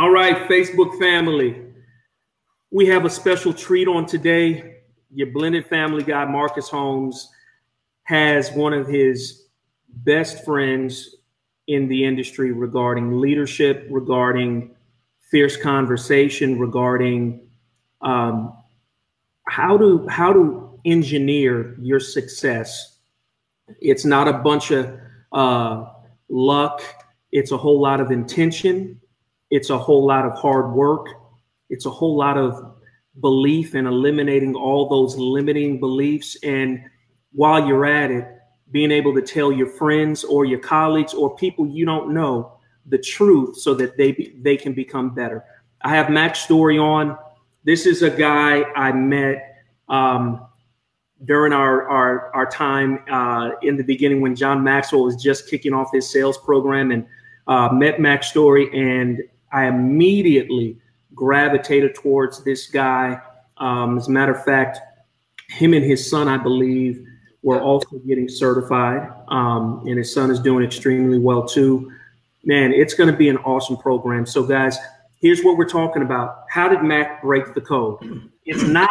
All right, Facebook family. We have a special treat on today. Your blended family guy, Marcus Holmes, has one of his best friends in the industry regarding leadership, regarding fierce conversation, regarding um, how to how to engineer your success. It's not a bunch of uh, luck. It's a whole lot of intention. It's a whole lot of hard work. It's a whole lot of belief and eliminating all those limiting beliefs. And while you're at it, being able to tell your friends or your colleagues or people you don't know the truth so that they be, they can become better. I have Mack Story on. This is a guy I met um, during our our, our time uh, in the beginning when John Maxwell was just kicking off his sales program and uh, met Mack Story and I immediately gravitated towards this guy. Um, as a matter of fact, him and his son, I believe, were also getting certified, um, and his son is doing extremely well too. Man, it's going to be an awesome program. So, guys, here's what we're talking about. How did Mack break the code? It's not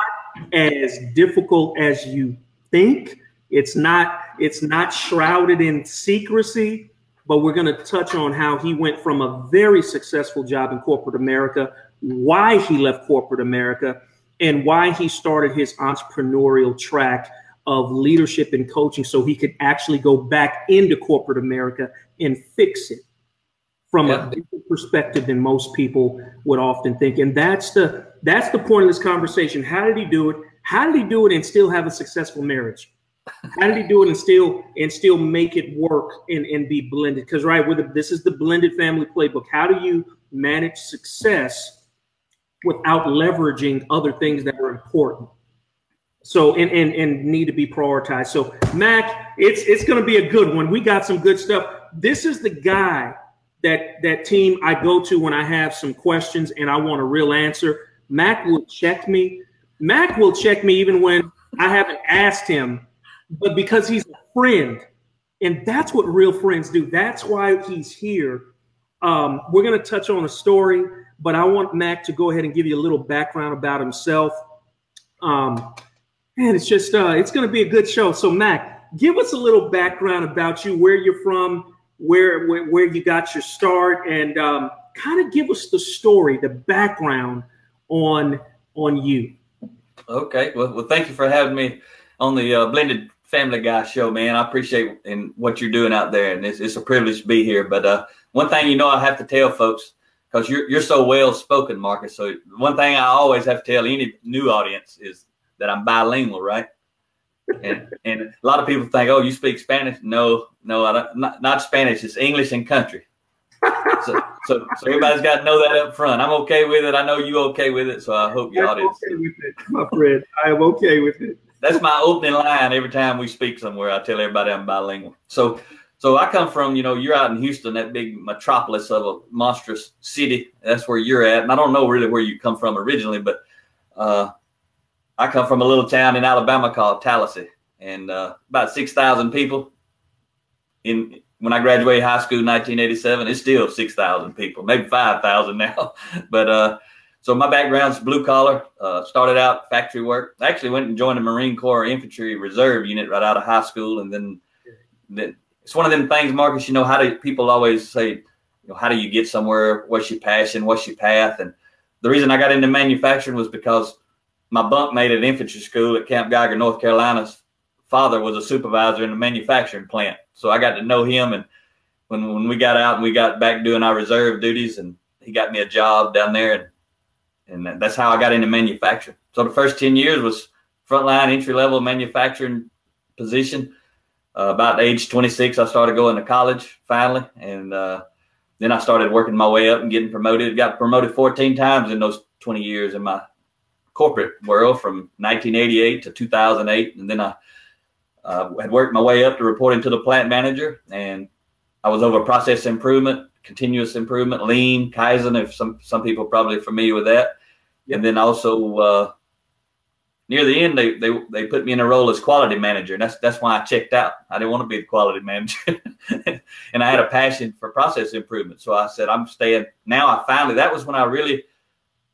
as difficult as you think. It's not. It's not shrouded in secrecy. But we're going to touch on how he went from a very successful job in corporate America, why he left corporate America, and why he started his entrepreneurial track of leadership and coaching so he could actually go back into corporate America and fix it from yeah. a different perspective than most people would often think. And that's the that's the point of this conversation. How did he do it? How did he do it and still have a successful marriage? How did he do it and still and still make it work and, and be blended? Because right, with the, this is the blended family playbook. How do you manage success without leveraging other things that are important? So and, and and need to be prioritized. So Mack, it's it's going to be a good one. We got some good stuff. This is the guy that that team I go to when I have some questions and I want a real answer. Mack will check me. Mack will check me even when I haven't asked him, but because he's a friend, and that's what real friends do. That's why he's here. Um, we're going to touch on a story, but I want Mack to go ahead and give you a little background about himself. Um, and it's just uh, it's going to be a good show. So Mack, give us a little background about you, where you're from, where where, where you got your start, and um, kind of give us the story, the background on on you. Okay. Well, well, thank you for having me on the uh, Blended Family Guy show, man. I appreciate and what you're doing out there, and it's, it's a privilege to be here. But uh, one thing you know, I have to tell folks because you're you're so well spoken, Marcus. So one thing I always have to tell any new audience is that I'm bilingual, right? and and a lot of people think, oh, you speak Spanish? No, no, I don't, not, not Spanish. It's English and country. so, so, so everybody's got to know that up front. I'm okay with it. I know you okay with it. So I hope your audience. Okay with it, my friend. I am okay with it. That's my opening line every time we speak somewhere. I tell everybody I'm bilingual. So, so I come from, you know, you're out in Houston, that big metropolis of a monstrous city. That's where you're at, and I don't know really where you come from originally, but uh, I come from a little town in Alabama called Tallassee, and uh, about six thousand people. In when I graduated high school in 1987, it's still six thousand people, maybe five thousand now. but uh, so my background's blue collar. Uh, started out factory work. I actually went and joined the Marine Corps Infantry Reserve Unit right out of high school, and then, then it's one of them things, Marcus. You know how do people always say, you know, how do you get somewhere? What's your passion? What's your path? And the reason I got into manufacturing was because my bunkmate at infantry school at Camp Geiger, North Carolina's father was a supervisor in a manufacturing plant. So I got to know him. And when, when we got out and we got back doing our reserve duties, and he got me a job down there. And, and that's how I got into manufacturing. So the first 10 years was frontline entry level manufacturing position. Uh, about age 26, I started going to college finally. And uh, then I started working my way up and getting promoted. Got promoted 14 times in those 20 years in my corporate world from 1988 to 2008, and then I uh, had worked my way up to reporting to the plant manager, and I was over process improvement, continuous improvement, lean, kaizen. If some some people probably familiar with that, and then also uh, near the end, they, they they put me in a role as quality manager, and that's that's why I checked out. I didn't want to be the quality manager, and I had a passion for process improvement. So I said, I'm staying. Now I finally that was when I really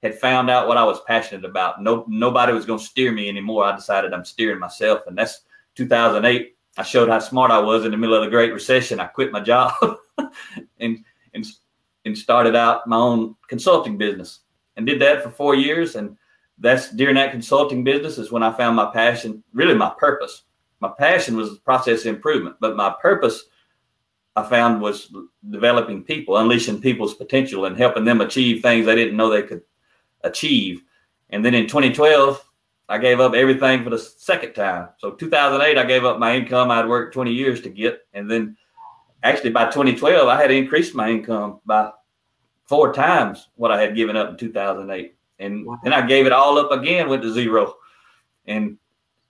had found out what I was passionate about. No nobody was going to steer me anymore. I decided I'm steering myself, and that's 2008. I showed how smart I was in the middle of the Great Recession. I quit my job and and and started out my own consulting business, and did that for four years and that's during that consulting business is when I found my passion, really my purpose. My passion was process improvement, but my purpose I found was developing people, unleashing people's potential and helping them achieve things they didn't know they could achieve. And then in 2012, I gave up everything for the second time. So 2008, I gave up my income I'd worked 20 years to get. And then actually by 2012, I had increased my income by four times what I had given up in 2008 and wow. then I gave it all up again, went to zero, and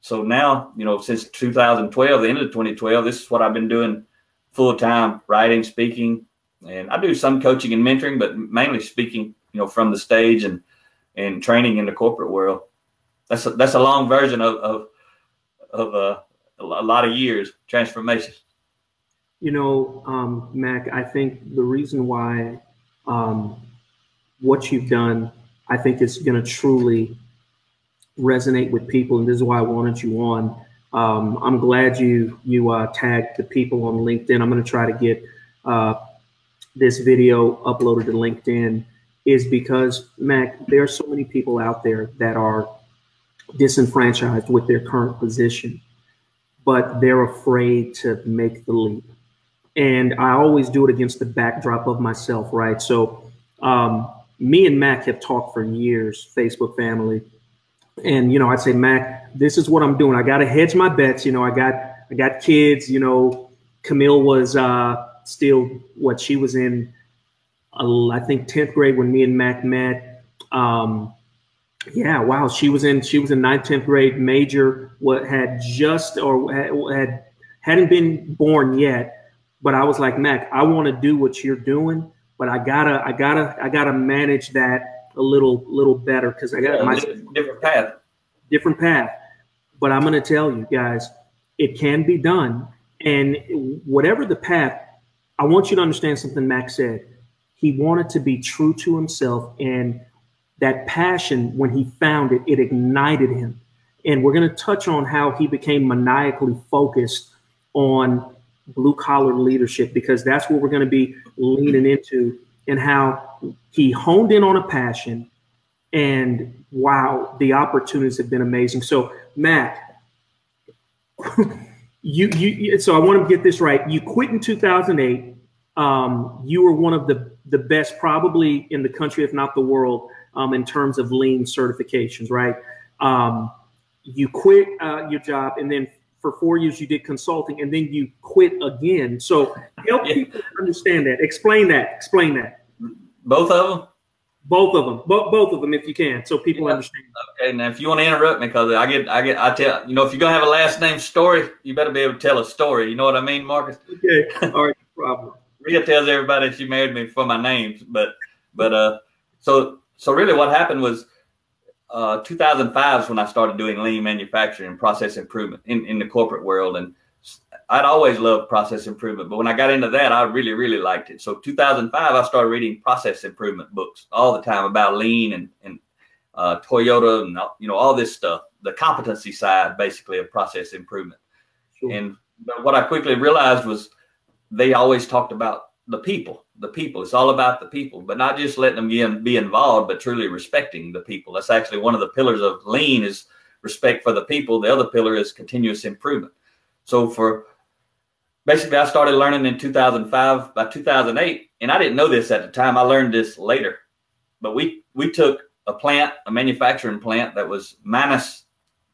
so now you know since 2012, the end of 2012, this is what I've been doing full time, writing, speaking, and I do some coaching and mentoring, but mainly speaking, you know, from the stage and and training in the corporate world. That's a, that's a long version of of, of uh, a lot of years transformation. You know, um, Mack, I think the reason why um, what you've done I think is going to truly resonate with people, and this is why I wanted you on. Um, I'm glad you you uh, tagged the people on LinkedIn. I'm going to try to get uh, this video uploaded to LinkedIn. Is because Mack, there are so many people out there that are disenfranchised with their current position, but they're afraid to make the leap. And I always do it against the backdrop of myself, right? So um, me and Mack have talked for years, Facebook family. And, you know, I'd say, Mack, this is what I'm doing. I got to hedge my bets. You know, I got, I got kids, you know, Camille was uh, still what she was in, uh, I think 10th grade when me and Mack met. Um, yeah, wow. She was in, she was in ninth, 10th grade major, what had just, or had, hadn't been born yet. But I was like, Mack, I want to do what you're doing but I gotta, I gotta, I gotta manage that a little, little better because I got yeah, my different path, different path. But I'm gonna tell you guys, it can be done, and whatever the path, I want you to understand something. Mack said he wanted to be true to himself, and that passion, when he found it, it ignited him. And we're going to touch on how he became maniacally focused on blue collar leadership because that's what we're going to be leaning into and how he honed in on a passion and wow the opportunities have been amazing. So matt you you so i want to get this right. You quit in 2008 um, you were one of the the best probably in the country if not the world um, in terms of lean certifications right? Um, you quit uh, your job and then for four years you did consulting and then you quit again. So help yeah. people understand that. Explain that. Explain that. Both of them. Both of them. Bo- both of them, if you can, so people yeah. understand. Okay. Now, if you want to interrupt me, because I get, I get, I tell you know, if you're gonna have a last name story, you better be able to tell a story. You know what I mean, Marcus? Okay. All right. No problem. Rita tells everybody she married me for my names, but, but uh, so so really, what happened was uh, 2005 is when I started doing lean manufacturing and process improvement in, in the corporate world. And I'd always loved process improvement, but when I got into that, I really, really liked it. So 2005, I started reading process improvement books all the time about lean and, and uh, Toyota and, you know, all this stuff, the competency side, basically, of process improvement. Sure. And what I quickly realized was they always talked about the people the people. It's all about the people, but not just letting them be involved, but truly respecting the people. That's actually one of the pillars of lean is respect for the people. The other pillar is continuous improvement. So for basically, I started learning in 2005. By 2008, and I didn't know this at the time. I learned this later, but we we took a plant, a manufacturing plant that was minus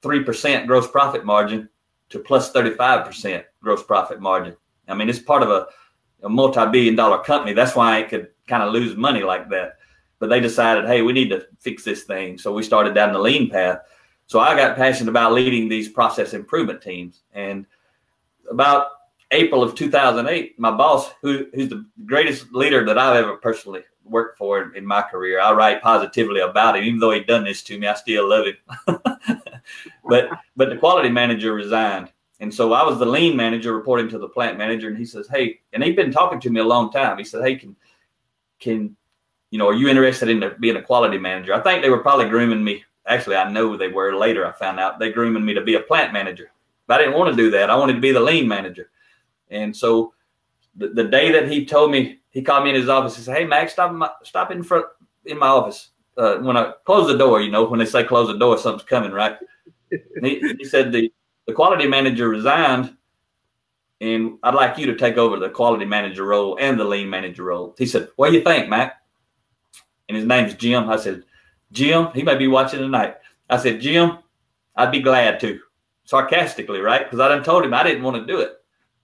three percent gross profit margin to plus 35 percent gross profit margin. I mean, it's part of a a multi-billion dollar company. That's why it could kind of lose money like that. But they decided, hey, we need to fix this thing. So we started down the lean path. So I got passionate about leading these process improvement teams. And about April of 2008, my boss, who, who's the greatest leader that I've ever personally worked for in, in my career, I write positively about him. Even though he'd done this to me, I still love him. but but the quality manager resigned. And so I was the lean manager reporting to the plant manager, and he says, "Hey," and he'd been talking to me a long time. He said, "Hey, can can you know, are you interested in being a quality manager?" I think they were probably grooming me. Actually, I know they were. Later, I found out they grooming me to be a plant manager, but I didn't want to do that. I wanted to be the lean manager. And so, the, the day that he told me, he called me in his office. He said, "Hey, Mack, stop in my, stop in front in my office. Uh, when I close the door, you know, when they say close the door, something's coming, right?" he, he said the the quality manager resigned and I'd like you to take over the quality manager role and the lean manager role. He said, What do you think, Mack? And his name's Jim. I said, Jim, he may be watching tonight. I said, Jim, I'd be glad to. Sarcastically, right? Because I done told him I didn't want to do it.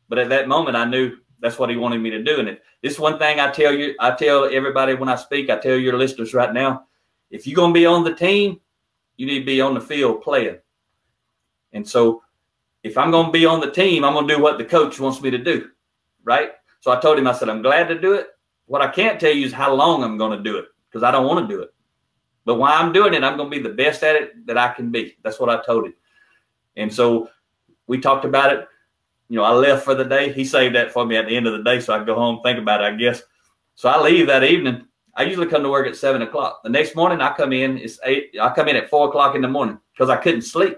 But at that moment I knew that's what he wanted me to do. And this is one thing I tell you, I tell everybody when I speak, I tell your listeners right now, if you're gonna be on the team, you need to be on the field playing. And so if I'm going to be on the team, I'm going to do what the coach wants me to do. Right. So I told him, I said, I'm glad to do it. What I can't tell you is how long I'm going to do it because I don't want to do it. But while I'm doing it, I'm going to be the best at it that I can be. That's what I told him. And so we talked about it. You know, I left for the day. He saved that for me at the end of the day so I go home, think about it, I guess. So I leave that evening. I usually come to work at seven o'clock. The next morning I come in, it's eight, I come in at four o'clock in the morning because I couldn't sleep.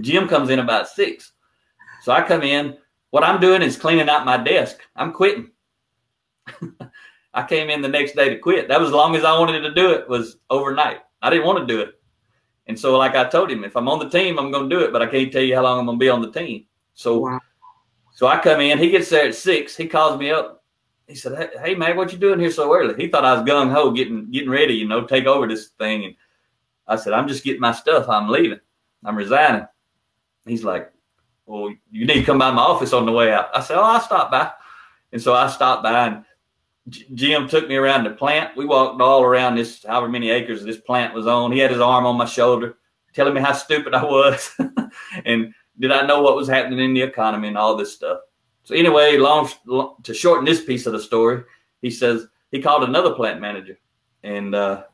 Jim comes in about six. So I come in. What I'm doing is cleaning out my desk. I'm quitting. I came in the next day to quit. That was as long as I wanted to do it was overnight. I didn't want to do it. And so, like I told him, if I'm on the team, I'm going to do it, but I can't tell you how long I'm going to be on the team. So, wow. so I come in. He gets there at six. He calls me up. He said, "Hey, hey man, what you doing here so early?" He thought I was gung ho, getting getting ready, you know, take over this thing. And I said, "I'm just getting my stuff. I'm leaving. I'm resigning." He's like, well, you need to come by my office on the way out. I said, oh, I'll stop by. And so I stopped by and Jim took me around the plant. We walked all around this, however many acres this plant was on. He had his arm on my shoulder, telling me how stupid I was, and did I know what was happening in the economy and all this stuff. So anyway, long, to shorten this piece of the story, he says he called another plant manager and uh,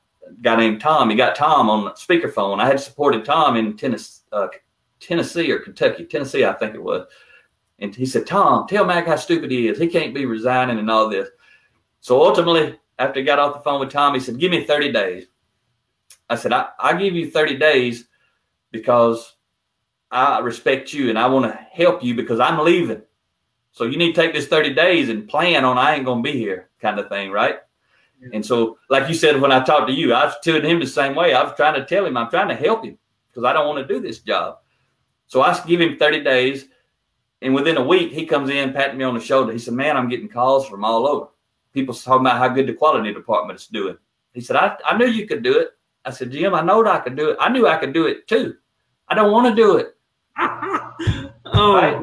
guy named Tom. He got Tom on speakerphone. I had supported Tom in Tennessee, uh, Tennessee or Kentucky, Tennessee, I think it was. And he said, Tom, tell Mack how stupid he is. He can't be resigning and all this. So ultimately, after he got off the phone with Tom, he said, Give me 30 days. I said, I, I give you 30 days because I respect you and I want to help you because I'm leaving. So you need to take this 30 days and plan on I ain't going to be here kind of thing, right? Yeah. And so, like you said, when I talked to you, I was telling him the same way. I was trying to tell him, I'm trying to help him because I don't want to do this job. So I give him 30 days. And within a week, he comes in, patting me on the shoulder. He said, Man, I'm getting calls from all over. People talking about how good the quality department is doing. He said, I, I knew you could do it. I said, Jim, I know that I could do it. I knew I could do it too. I don't want to do it. oh. Right?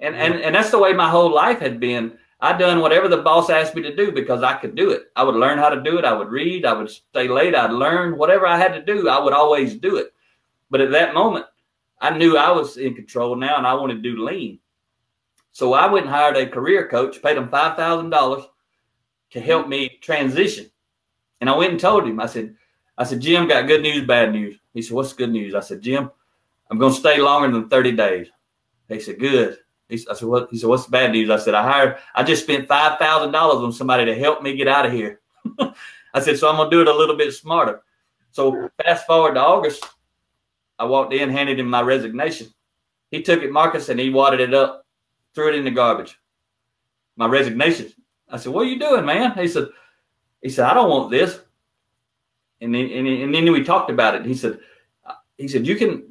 And, and and that's the way my whole life had been. I done whatever the boss asked me to do because I could do it. I would learn how to do it. I would read. I would stay late. I'd learn whatever I had to do. I would always do it. But at that moment, I knew I was in control now and I wanted to do lean. So I went and hired a career coach, paid him $5,000 to help me transition. And I went and told him, I said, I said, Jim, got good news, bad news. He said, What's the good news? I said, Jim, I'm going to stay longer than 30 days. He said, Good. He, I said, What? He said, What's the bad news? I said, I hired, I just spent $5,000 on somebody to help me get out of here. I said, So I'm going to do it a little bit smarter. So fast forward to August, I walked in, handed him my resignation. He took it, Marcus, and he wadded it up, threw it in the garbage. My resignation. I said, "What are you doing, man?" He said, "He said I don't want this." And then, and, and then we talked about it. He said, "He said you can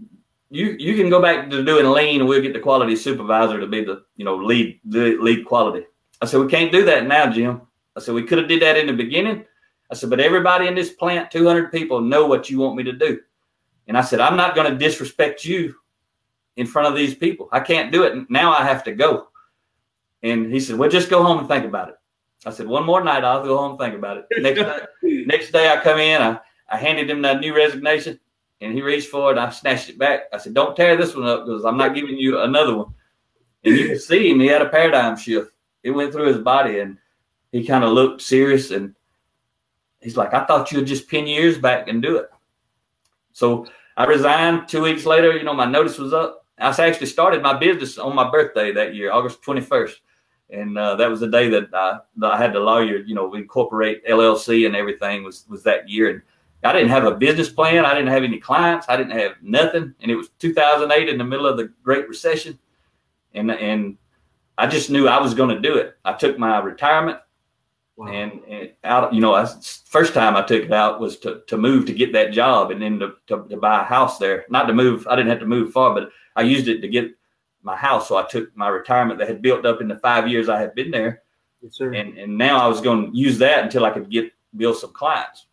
you you can go back to doing lean, and we'll get the quality supervisor to be the you know lead the lead quality." I said, "We can't do that now, Jim." I said, "We could have did that in the beginning." I said, "But everybody in this plant, 200 people, know what you want me to do." And I said, I'm not going to disrespect you in front of these people. I can't do it. Now I have to go. And he said, Well, just go home and think about it. I said, One more night, I'll go home and think about it. Next day, next day I come in, I, I handed him that new resignation, and he reached for it. I snatched it back. I said, Don't tear this one up because I'm not giving you another one. And you can see him, he had a paradigm shift. It went through his body, and he kind of looked serious. And he's like, I thought you'd just pin years back and do it. So I resigned two weeks later. You know, my notice was up. I actually started my business on my birthday that year, August 21st. And uh, that was the day that I, that I had the lawyer, you know, incorporate LLC and everything was, was that year. And I didn't have a business plan. I didn't have any clients. I didn't have nothing. And it was 2008 in the middle of the Great Recession. And, and I just knew I was going to do it. I took my retirement wow. and, and, out, you know, I, first time I took it out was to, to move to get that job and then to, to, to buy a house there. Not to move. I didn't have to move far, but I used it to get my house. So I took my retirement that had built up in the five years I had been there. Yes. And, and now I was going to use that until I could get build some clients.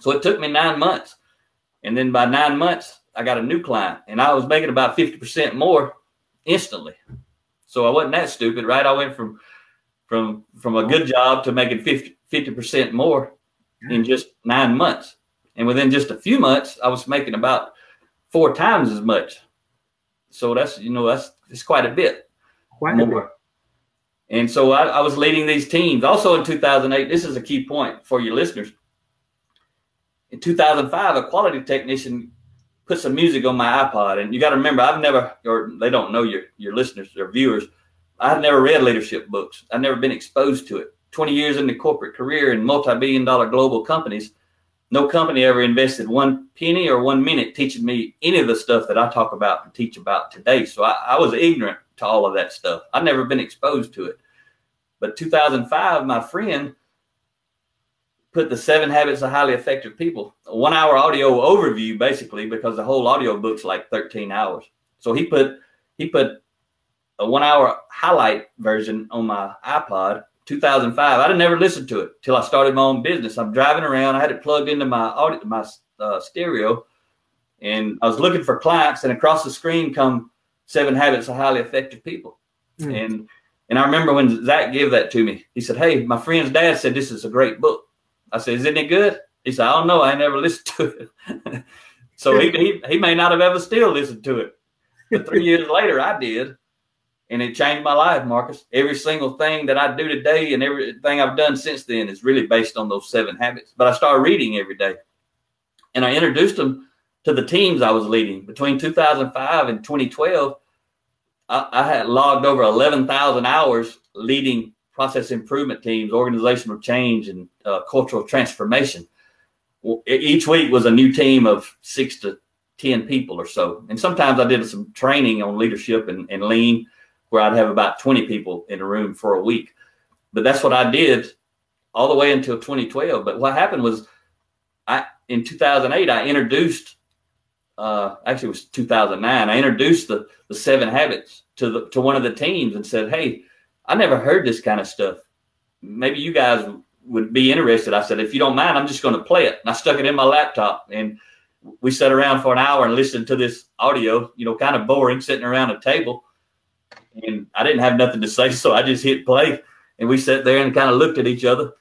So it took me nine months. And then by nine months, I got a new client and I was making about 50% more instantly. So I wasn't that stupid, right? I went from from from a good job to making 50 percent more in just nine months, and within just a few months, I was making about four times as much. So that's you know that's it's quite a bit. Quite more. a bit. And so I, I was leading these teams. Also in 2008, this is a key point for your listeners. In 2005, a quality technician put some music on my iPod. And you got to remember, I've never, or they don't know your your listeners or viewers. I've never read leadership books. I've never been exposed to it. 20 years in the corporate career in multi-billion dollar global companies, no company ever invested one penny or one minute teaching me any of the stuff that I talk about and teach about today. So I, I was ignorant to all of that stuff. I've never been exposed to it. But 2005, my friend put the seven habits of highly effective people a one hour audio overview basically because the whole audio book's like 13 hours so he put he put a one hour highlight version on my ipod 2005 i didn't never listened to it till i started my own business i'm driving around i had it plugged into my audio my uh, stereo and i was looking for clients and across the screen come seven habits of highly effective people mm. and and i remember when zach gave that to me he said hey my friend's dad said this is a great book I said, "Isn't it good?" He said, "I don't know. I never listened to it." so he, he he may not have ever still listened to it, but three years later, I did, and it changed my life, Marcus. Every single thing that I do today and everything I've done since then is really based on those seven habits. But I started reading every day, and I introduced them to the teams I was leading between 2005 and 2012. I, I had logged over 11,000 hours leading process improvement teams, organizational change, and uh, cultural transformation. Each week was a new team of six to 10 people or so. And sometimes I did some training on leadership and, and lean where I'd have about 20 people in a room for a week. But that's what I did all the way until 2012. But what happened was I in 2008 I introduced uh, actually it was 2009 I introduced the the seven habits to the to one of the teams and said, "Hey, I never heard this kind of stuff. Maybe you guys would be interested. I said, if you don't mind, I'm just going to play it. And I stuck it in my laptop and we sat around for an hour and listened to this audio, you know, kind of boring sitting around a table. And I didn't have nothing to say. So I just hit play and we sat there and kind of looked at each other.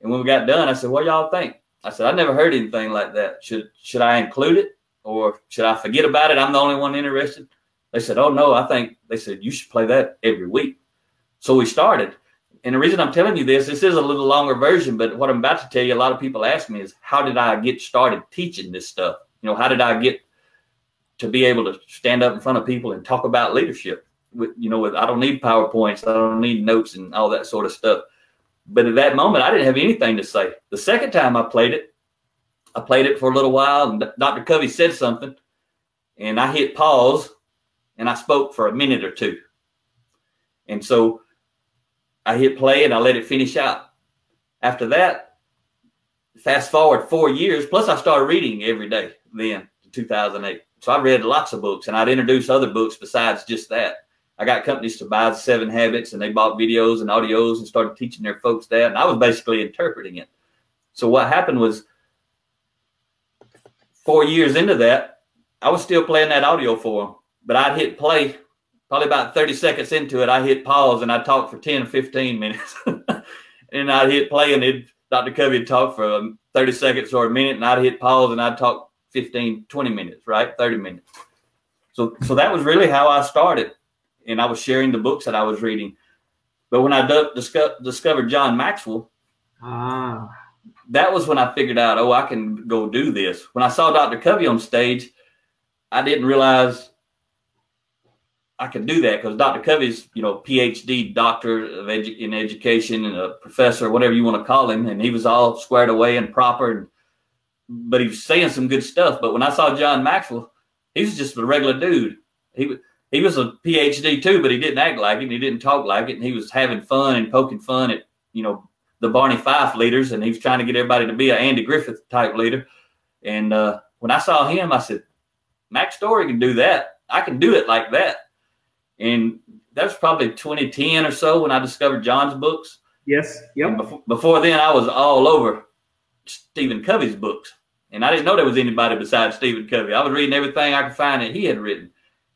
And when we got done, I said, what y'all think? I said, I never heard anything like that. Should, should I include it or should I forget about it? I'm the only one interested. They said, oh no, I think they said, you should play that every week. So we started. And the reason I'm telling you this, this is a little longer version, but what I'm about to tell you, a lot of people ask me is, how did I get started teaching this stuff? You know, how did I get to be able to stand up in front of people and talk about leadership? With you know, with I don't need powerpoints, I don't need notes and all that sort of stuff. But at that moment, I didn't have anything to say. The second time I played it, I played it for a little while, and Dr. Covey said something, and I hit pause, and I spoke for a minute or two. And so I hit play and I let it finish out. After that, fast forward four years, plus I started reading every day then, 2008. So I read lots of books and I'd introduce other books besides just that. I got companies to buy Seven Habits and they bought videos and audios and started teaching their folks that. And I was basically interpreting it. So what happened was four years into that, I was still playing that audio for them, but I'd hit play probably about 30 seconds into it, I hit pause and I talked for 10 or 15 minutes. and I'd hit play and it, Dr. Covey would talk for um, 30 seconds or a minute and I'd hit pause and I'd talk 15, 20 minutes, right? 30 minutes. So, so that was really how I started. And I was sharing the books that I was reading. But when I d- discovered John Maxwell, ah. that was when I figured out, oh, I can go do this. When I saw Dr. Covey on stage, I didn't realize I could do that because Dr. Covey's, you know, PhD doctor of edu- in education and a professor, whatever you want to call him, and he was all squared away and proper. And, but he was saying some good stuff. But when I saw John Maxwell, he was just a regular dude. He was he was a PhD too, but he didn't act like it. And he didn't talk like it, and he was having fun and poking fun at you know the Barney Fife leaders, and he was trying to get everybody to be an Andy Griffith type leader. And uh, when I saw him, I said, Mack Story can do that. I can do it like that. And that was probably 2010 or so when I discovered John's books. Yes. Yep. Before, before, then, I was all over Stephen Covey's books. And I didn't know there was anybody besides Stephen Covey. I was reading everything I could find that he had written.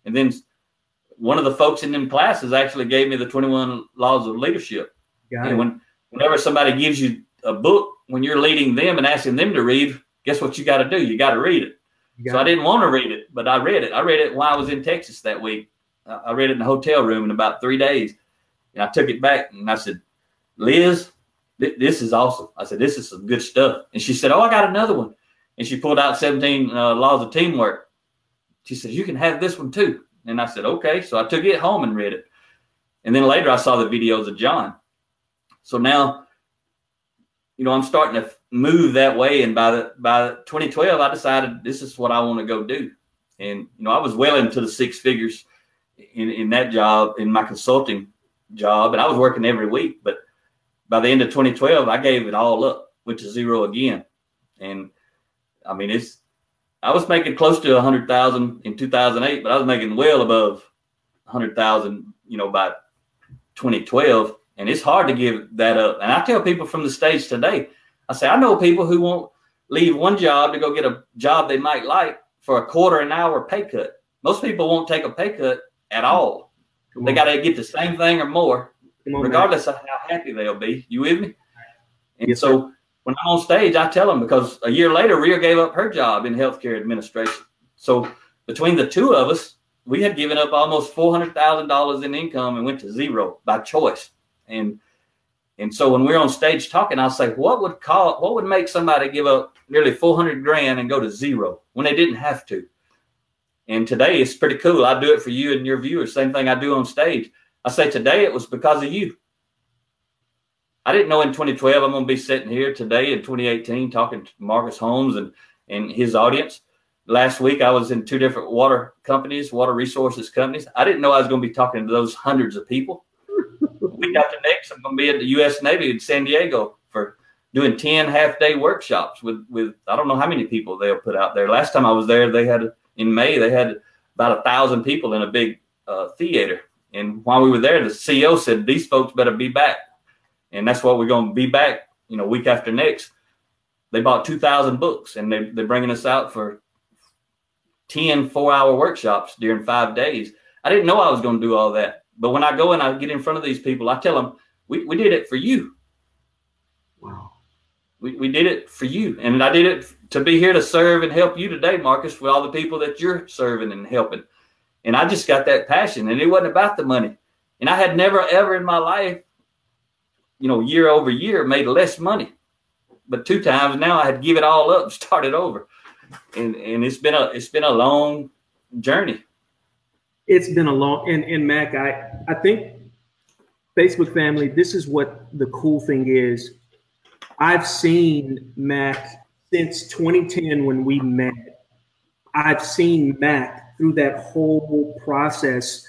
And then one of the folks in them classes actually gave me the 21 Laws of Leadership. Got and when, whenever somebody gives you a book, when you're leading them and asking them to read, guess what you got to do? You got to read it. So I didn't want to read it, but I read it. I read it while I was in Texas that week. I read it in the hotel room in about three days. And I took it back and I said, Liz, th- this is awesome. I said, this is some good stuff. And she said, oh, I got another one. And she pulled out 17 uh, laws of teamwork. She said, you can have this one too. And I said, okay. So I took it home and read it. And then later I saw the videos of John. So now, you know, I'm starting to move that way. And by the by 2012, I decided this is what I want to go do. And you know, I was well into the six figures in, in that job, in my consulting job, and I was working every week. But by the end of 2012, I gave it all up, went to zero again. And I mean, it's I was making close to a hundred thousand in 2008, but I was making well above a hundred thousand, you know, by 2012. And it's hard to give that up. And I tell people from the stage today, I say, I know people who won't leave one job to go get a job they might like for a quarter an hour pay cut. Most people won't take a pay cut at all. They got to get the same thing or more, on, regardless man. of how happy they'll be. You with me? And yes, so sir. When I'm on stage, I tell them because a year later, Ria gave up her job in healthcare administration. So between the two of us, we had given up almost four hundred thousand dollars in income and went to zero by choice. And and so when we're on stage talking, I'll say, what would call what would make somebody give up nearly four hundred grand and go to zero when they didn't have to? And today it's pretty cool. I do it for you and your viewers. Same thing I do on stage. I say today it was because of you. I didn't know in 2012 I'm going to be sitting here today in 2018 talking to Marcus Holmes and, and his audience. Last week I was in two different water companies, water resources companies. I didn't know I was going to be talking to those hundreds of people. week after next, I'm going to be at the U.S. Navy in San Diego for doing 10 half day workshops with, with I don't know how many people they'll put out there. Last time I was there, they had in May, they had about a thousand people in a big uh, theater. And while we were there, the CEO said, These folks better be back. And that's what we're going to be back, you know, week after next. They bought 2,000 books and they, they're bringing us out for 10 four hour workshops during five days. I didn't know I was going to do all that. But when I go and I get in front of these people, I tell them, we, we did it for you. Wow. We, we did it for you. And I did it to be here to serve and help you today, Marcus, with all the people that you're serving and helping. And I just got that passion, and it wasn't about the money. And I had never, ever in my life, you know, year over year, made less money. But two times now, I had to give it all up, started over, and and it's been a it's been a long journey. It's been a long and and Mack, I I think Facebook family, this is what the cool thing is. I've seen Mack since 2010 when we met, I've seen Mack through that whole process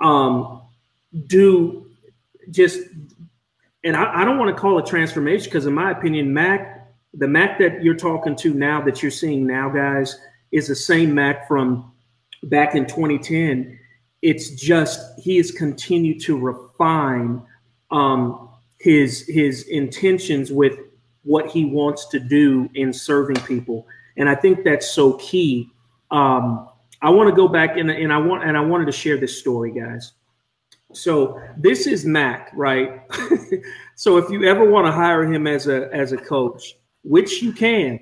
um, do just, and I, I don't want to call it transformation because, in my opinion, Mack, the Mack that you're talking to now, that you're seeing now, guys, is the same Mack from back in 2010. It's just he has continued to refine um, his his intentions with what he wants to do in serving people. And I think that's so key. Um, I want to go back and, and I want and I wanted to share this story, guys. So this is Mack, right? so if you ever want to hire him as a as a coach, which you can,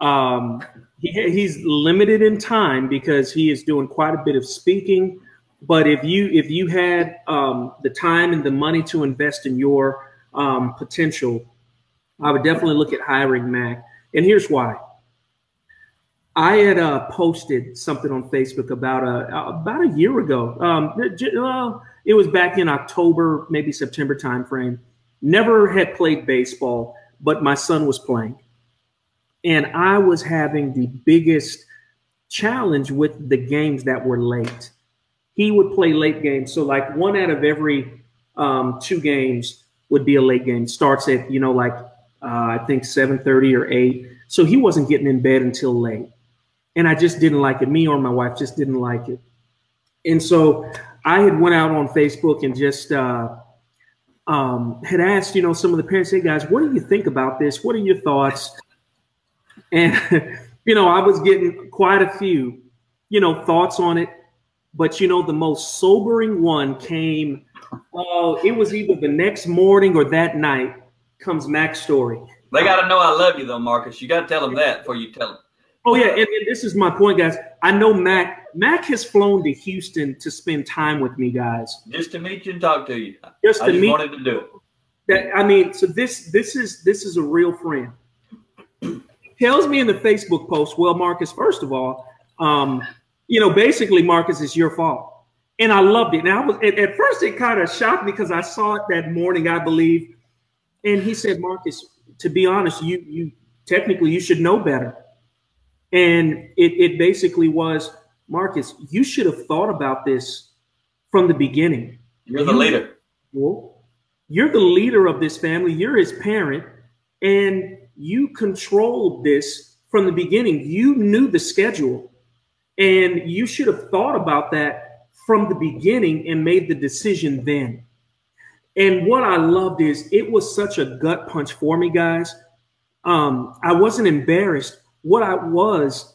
um, he, he's limited in time because he is doing quite a bit of speaking. But if you if you had um, the time and the money to invest in your um, potential, I would definitely look at hiring Mack. And here's why. I had uh, posted something on Facebook about a about a year ago. Um, well, it was back in October, maybe September timeframe. Never had played baseball, but my son was playing, and I was having the biggest challenge with the games that were late. He would play late games, so like one out of every um, two games would be a late game. Starts at you know like uh, I think seven thirty or eight. So he wasn't getting in bed until late and I just didn't like it. Me or my wife just didn't like it. And so I had went out on Facebook and just uh, um, had asked, you know, some of the parents, hey guys, what do you think about this? What are your thoughts? And you know, I was getting quite a few, you know, thoughts on it. But you know, the most sobering one came. Uh, it was either the next morning or that night. Comes Mack's story. They got to know I love you, though, Marcus. You got to tell them that before you tell them. Oh yeah, and, and, this is my point, guys. I know Mack. Mack has flown to Houston to spend time with me, guys. Just to meet you and talk to you. Just to I just meet. Wanted to do it. That I mean, so this this is this is a real friend. Tells me in the Facebook post, well, Marcus. First of all, um, you know, basically, Marcus, it's your fault, and I loved it. Now, I was at, at first it kind of shocked me because I saw it that morning, I believe, and he said, Marcus, to be honest, you you technically you should know better and it, it basically was Marcus, you should have thought about this from the beginning. You're the leader. Well, you're the leader of this family. You're his parent, and you controlled this from the beginning. You knew the schedule, and you should have thought about that from the beginning and made the decision then. And what I loved is it was such a gut punch for me, guys. Um, I wasn't embarrassed what I was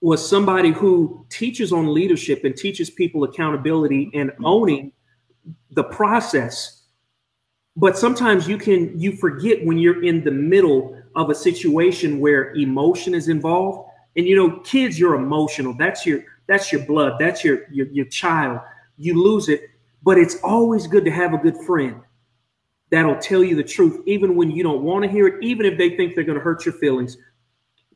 was somebody who teaches on leadership and teaches people accountability and owning the process. But sometimes you can you forget when you're in the middle of a situation where emotion is involved. And you know, kids, you're emotional. That's your that's your blood. That's your your, your child. You lose it, but it's always good to have a good friend that'll tell you the truth, even when you don't want to hear it, even if they think they're going to hurt your feelings.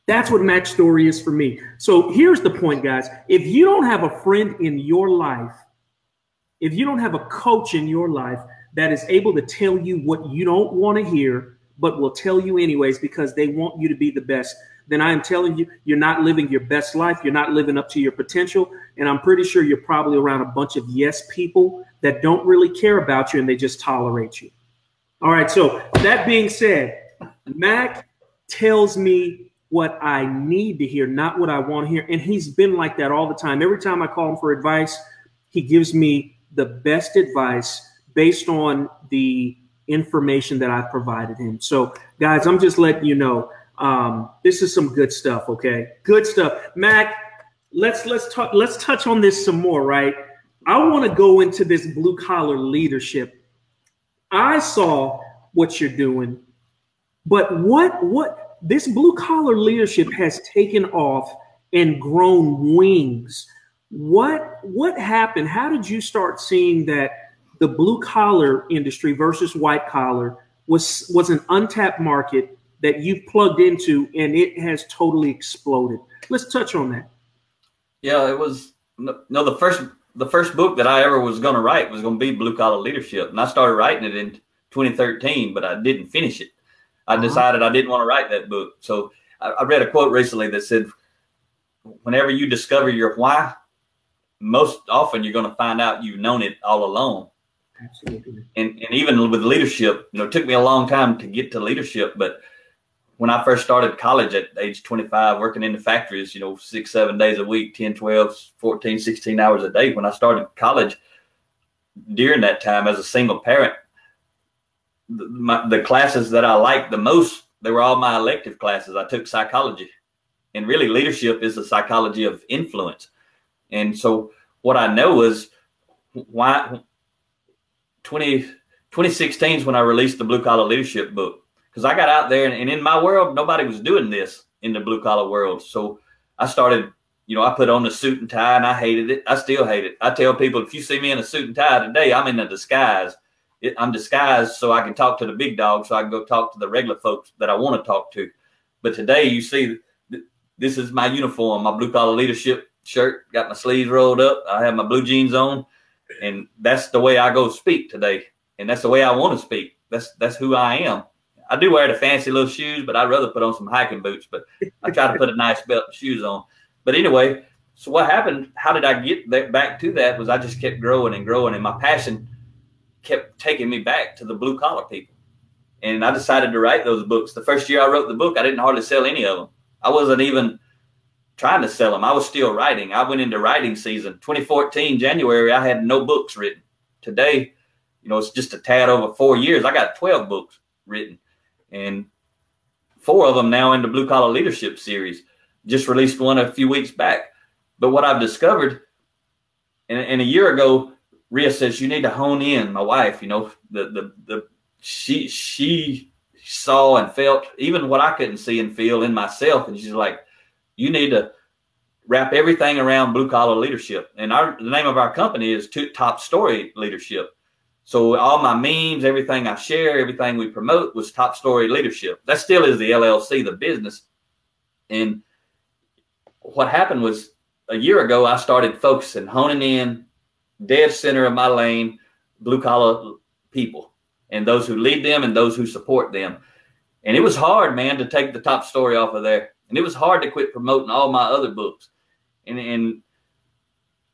That's what Mack's story is for me. So here's the point, guys. If you don't have a friend in your life, if you don't have a coach in your life that is able to tell you what you don't want to hear, but will tell you anyways because they want you to be the best, then I am telling you, you're not living your best life. You're not living up to your potential. And I'm pretty sure you're probably around a bunch of yes people that don't really care about you and they just tolerate you. All right. So that being said, Mack tells me what I need to hear, not what I want to hear. And he's been like that all the time. Every time I call him for advice, he gives me the best advice based on the information that I've provided him. So, guys, I'm just letting you know um, this is some good stuff. Okay, good stuff, Mack. Let's let's talk. Let's touch on this some more. Right. I want to go into this blue collar leadership. I saw what you're doing, but what what this blue collar leadership has taken off and grown wings. What what happened? How did you start seeing that the blue collar industry versus white collar was was an untapped market that you've plugged into and it has totally exploded? Let's touch on that. Yeah, it was no the first the first book that I ever was going to write was going to be blue collar leadership, and I started writing it in 2013, but I didn't finish it. I uh-huh. decided I didn't want to write that book. So I, I read a quote recently that said, whenever you discover your why, most often you're going to find out you've known it all along. Absolutely. And, and even with leadership, you know, it took me a long time to get to leadership, but when I first started college at age 25, working in the factories, you know, six, seven days a week, 10, 12, 14, 16 hours a day. When I started college, during that time as a single parent, the, my, the classes that I liked the most, they were all my elective classes. I took psychology, and really leadership is the psychology of influence. And so what I know is why 20, 2016 is when I released the blue collar leadership book because I got out there and, and in my world nobody was doing this in the blue collar world. So I started you know, I put on the suit and tie and I hated it. I still hate it. I tell people if you see me in a suit and tie today, I'm in a disguise it, I'm disguised so I can talk to the big dog, so I can go talk to the regular folks that I want to talk to. But today, you see, this is my uniform, my blue collar leadership shirt, got my sleeves rolled up. I have my blue jeans on, and that's the way I go speak today. And that's the way I want to speak. That's that's who I am. I do wear the fancy little shoes, but I'd rather put on some hiking boots. But I try to put a nice belt and shoes on. But anyway, so what happened? How did I get back to that? Was I just kept growing and growing, and my passion kept taking me back to the blue collar people. And I decided to write those books. The first year I wrote the book, I didn't hardly sell any of them. I wasn't even trying to sell them. I was still writing. I went into writing season. 2014, January, I had no books written. Today, you know, it's just a tad over four years. I got 12 books written and four of them now in the Blue Collar Leadership Series. Just released one a few weeks back. But what I've discovered, and, and a year ago, Ria says you need to hone in. My wife, you know, the the the she she saw and felt even what I couldn't see and feel in myself, and she's like, you need to wrap everything around blue collar leadership. And our the name of our company is Top Story Leadership. So all my memes, everything I share, everything we promote was top story leadership. That still is the LLC, the business. And what happened was a year ago, I started focusing, honing in, dead center of my lane, blue collar people, and those who lead them and those who support them. And it was hard, man, to take the top story off of there. And it was hard to quit promoting all my other books. And and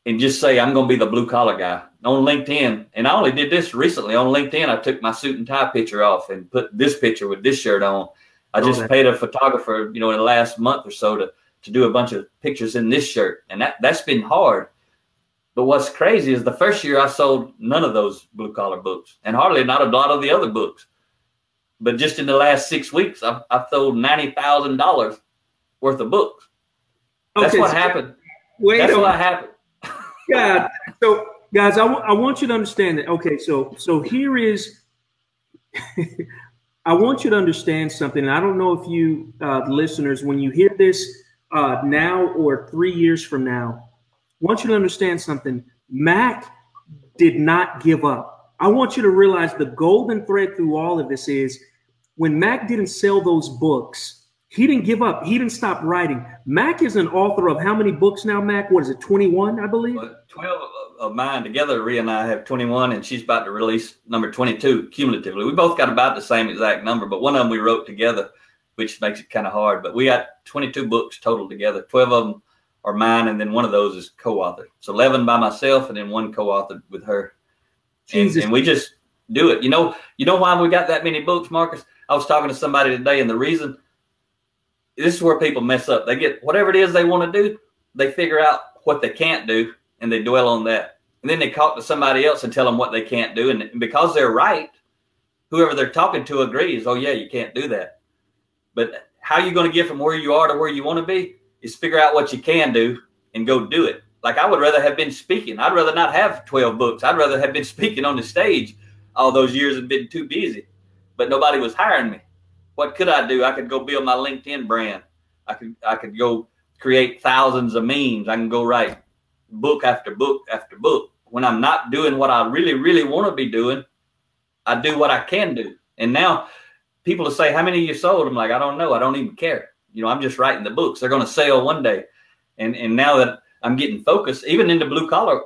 and just say I'm going to be the blue collar guy on LinkedIn. And I only did this recently on LinkedIn. I took my suit and tie picture off and put this picture with this shirt on. I just paid a photographer, you know, in the last month or so to to do a bunch of pictures in this shirt, and that that's been hard. But what's crazy is the first year I sold none of those blue collar books, and hardly not a lot of the other books. But just in the last six weeks, I've, I've sold ninety thousand dollars worth of books. That's okay, what so happened. Wait That's what happened. Yeah. So, guys, I, w- I want you to understand that. Okay. So, so here is, I want you to understand something. And I don't know if you uh, listeners, when you hear this uh, now or three years from now, want you to understand something. Mack did not give up. I want you to realize the golden thread through all of this is when Mack didn't sell those books, he didn't give up. He didn't stop writing. Mack is an author of how many books now, Mack? What is it, 21, I believe? 12 of mine together. Ria and I have 21, and she's about to release number 22 cumulatively. We both got about the same exact number, but one of them we wrote together, which makes it kind of hard. But we got 22 books total together. 12 of them are mine, and then one of those is co authored. So 11 by myself, and then one co authored with her. And, and we just do it. You know, you know why we got that many books, Marcus? I was talking to somebody today, and the reason – this is where people mess up. They get whatever it is they want to do, they figure out what they can't do, and they dwell on that. And then they talk to somebody else and tell them what they can't do. And because they're right, whoever they're talking to agrees, oh, yeah, you can't do that. But how are you going to get from where you are to where you want to be is figure out what you can do and go do it. Like I would rather have been speaking. I'd rather not have 12 books. I'd rather have been speaking on the stage all those years and been too busy. But nobody was hiring me what could I do? I could go build my LinkedIn brand. I could I could go create thousands of memes. I can go write book after book after book. When I'm not doing what I really really want to be doing, I do what I can do. And now people will say, "How many you sold?" I'm like, "I don't know. I don't even care. You know, I'm just writing the books. They're going to sell one day." And and now that I'm getting focused, even in the blue collar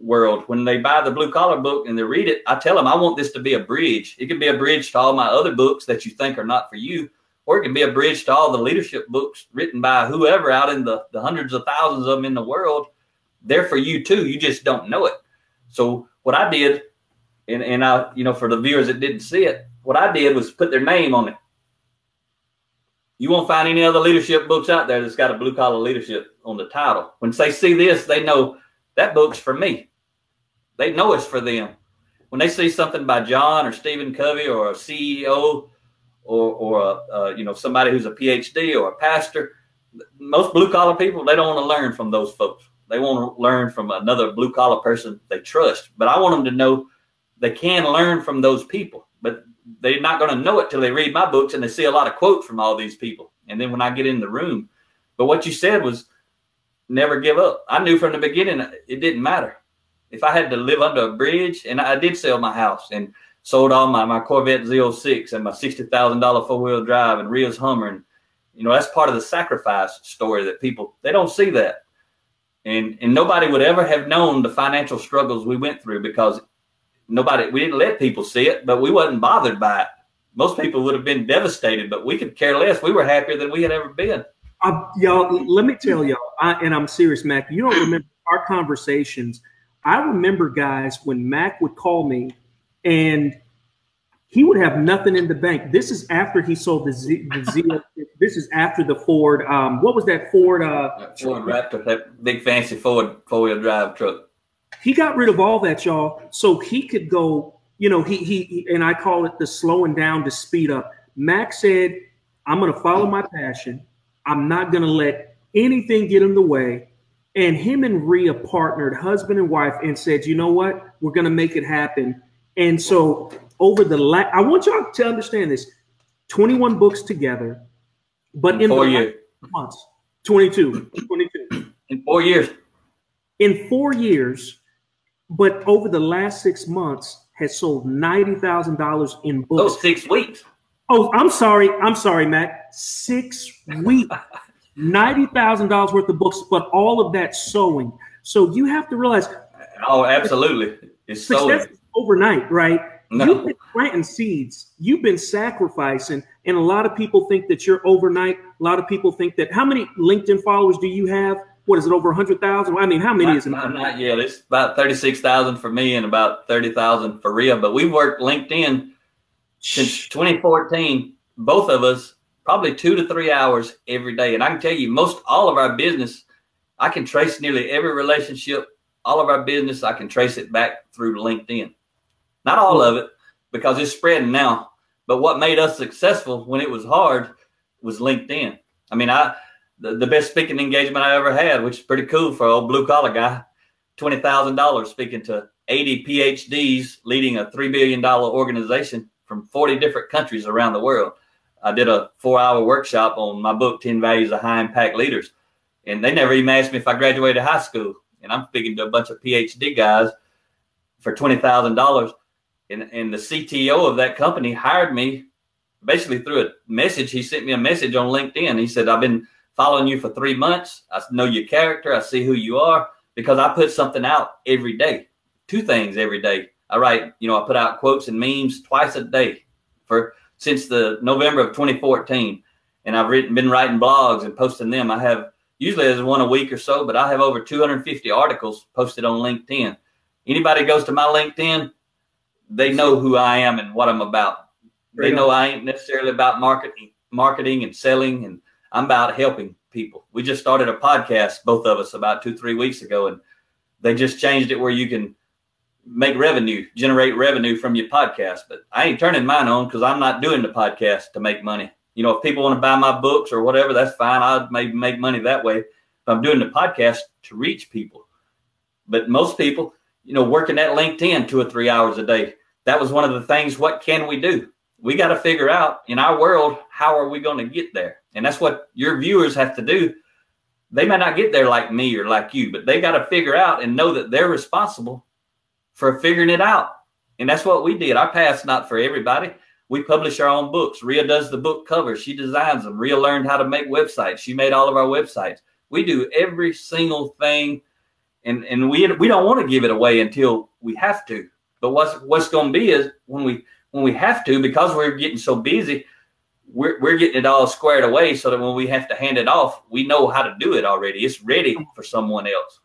world when they buy the blue collar book and they read it i tell them i want this to be a bridge. It can be a bridge to all my other books that you think are not for you or it can be a bridge to all the leadership books written by whoever out in the, the hundreds of thousands of them in the world. They're for you too. You just don't know it. So what i did and, and i you know for the viewers that didn't see it what i did was put their name on it you won't find any other leadership books out there that's got a blue collar leadership on the title when they see this they know that book's for me they know it's for them. When they see something by John or Stephen Covey or a CEO or, or a, uh, you know somebody who's a PhD or a pastor, most blue collar people they don't want to learn from those folks. They want to learn from another blue collar person they trust. But I want them to know they can learn from those people, but they're not going to know it till they read my books and they see a lot of quotes from all these people. And then when I get in the room, but what you said was never give up. I knew from the beginning it didn't matter if I had to live under a bridge, and I did sell my house and sold all my, my Corvette Z06 and my $60,000 four wheel drive and Ria's Hummer and, You know, that's part of the sacrifice story that people they don't see that. And and nobody would ever have known the financial struggles we went through because nobody we didn't let people see it, but we wasn't bothered by it. Most people would have been devastated, but we could care less. We were happier than we had ever been. Uh, y'all, let me tell y'all, I, and I'm serious, Mack. You don't remember our conversations. I remember, guys, when Mack would call me and he would have nothing in the bank. This is after he sold the Z. The Z this is after the Ford. Um, what was that Ford? Uh, Ford Raptor, that big fancy Ford four wheel drive truck. He got rid of all that, y'all, so he could go. You know, he, he he and I call it the slowing down to speed up. Mack said, "I'm going to follow my passion. I'm not going to let anything get in the way." And him and Ria partnered, husband and wife, and said, "You know what? We're going to make it happen." And so over the last, I want y'all to understand this: 21 books together, but in, in four years, months, 22, 22 in four years, in four years, but over the last six months has sold ninety thousand dollars in books. Oh, six weeks. Oh, I'm sorry. I'm sorry, Mack. Six weeks. ninety thousand dollars worth of books, but all of that sewing. So you have to realize. Oh, absolutely. It's sewing overnight, right? No. You've been planting seeds. You've been sacrificing, and a lot of people think that you're overnight. A lot of people think that. How many LinkedIn followers do you have? What is it? Over hundred thousand? I mean, how many not, is it? Not, not yet. It's about thirty-six thousand for me and about thirty thousand for Ria. But we've worked LinkedIn since 2014. Both of us probably two to three hours every day, and I can tell you, most all of our business, I can trace nearly every relationship, all of our business, I can trace it back through LinkedIn. Not all hmm. of it, because it's spreading now. But what made us successful when it was hard was LinkedIn. I mean, I the, the best speaking engagement I ever had, which is pretty cool for old blue collar guy, twenty thousand dollars speaking to eighty PhDs leading a three billion dollar organization from forty different countries around the world. I did a four hour workshop on my book, 10 Values of High Impact Leaders. And they never even asked me if I graduated high school. And I'm speaking to a bunch of PhD guys for $20,000 and, and the CTO of that company hired me basically through a message. He sent me a message on LinkedIn. He said, I've been following you for three months. I know your character. I see who you are because I put something out every day, two things every day. I write, you know, I put out quotes and memes twice a day for since the November of 2014. And I've written, been writing blogs and posting them. I have usually there's one a week or so, but I have over 250 articles posted on LinkedIn. Anybody goes to my LinkedIn, they know who I am and what I'm about. They know I ain't necessarily about marketing, marketing and selling, and I'm about helping people. We just started a podcast, both of us, about two, three weeks ago, and they just changed it where you can make revenue, generate revenue from your podcast. But I ain't turning mine on because I'm not doing the podcast to make money. You know, if people want to buy my books or whatever, that's fine. I'll maybe make money that way. But I'm doing the podcast to reach people. But most people, you know, working at LinkedIn two or three hours a day, that was one of the things. What can we do? We got to figure out in our world how are we going to get there, and that's what your viewers have to do. They may not get there like me or like you, but they got to figure out and know that they're responsible for figuring it out. And that's what we did. Our path's not for everybody. We publish our own books. Ria does the book covers. She designs them. Ria learned how to make websites. She made all of our websites. We do every single thing, and and we we don't want to give it away until we have to. But what's what's going to be is when we when we have to because we're getting so busy, we're we're getting it all squared away so that when we have to hand it off, we know how to do it already. It's ready for someone else.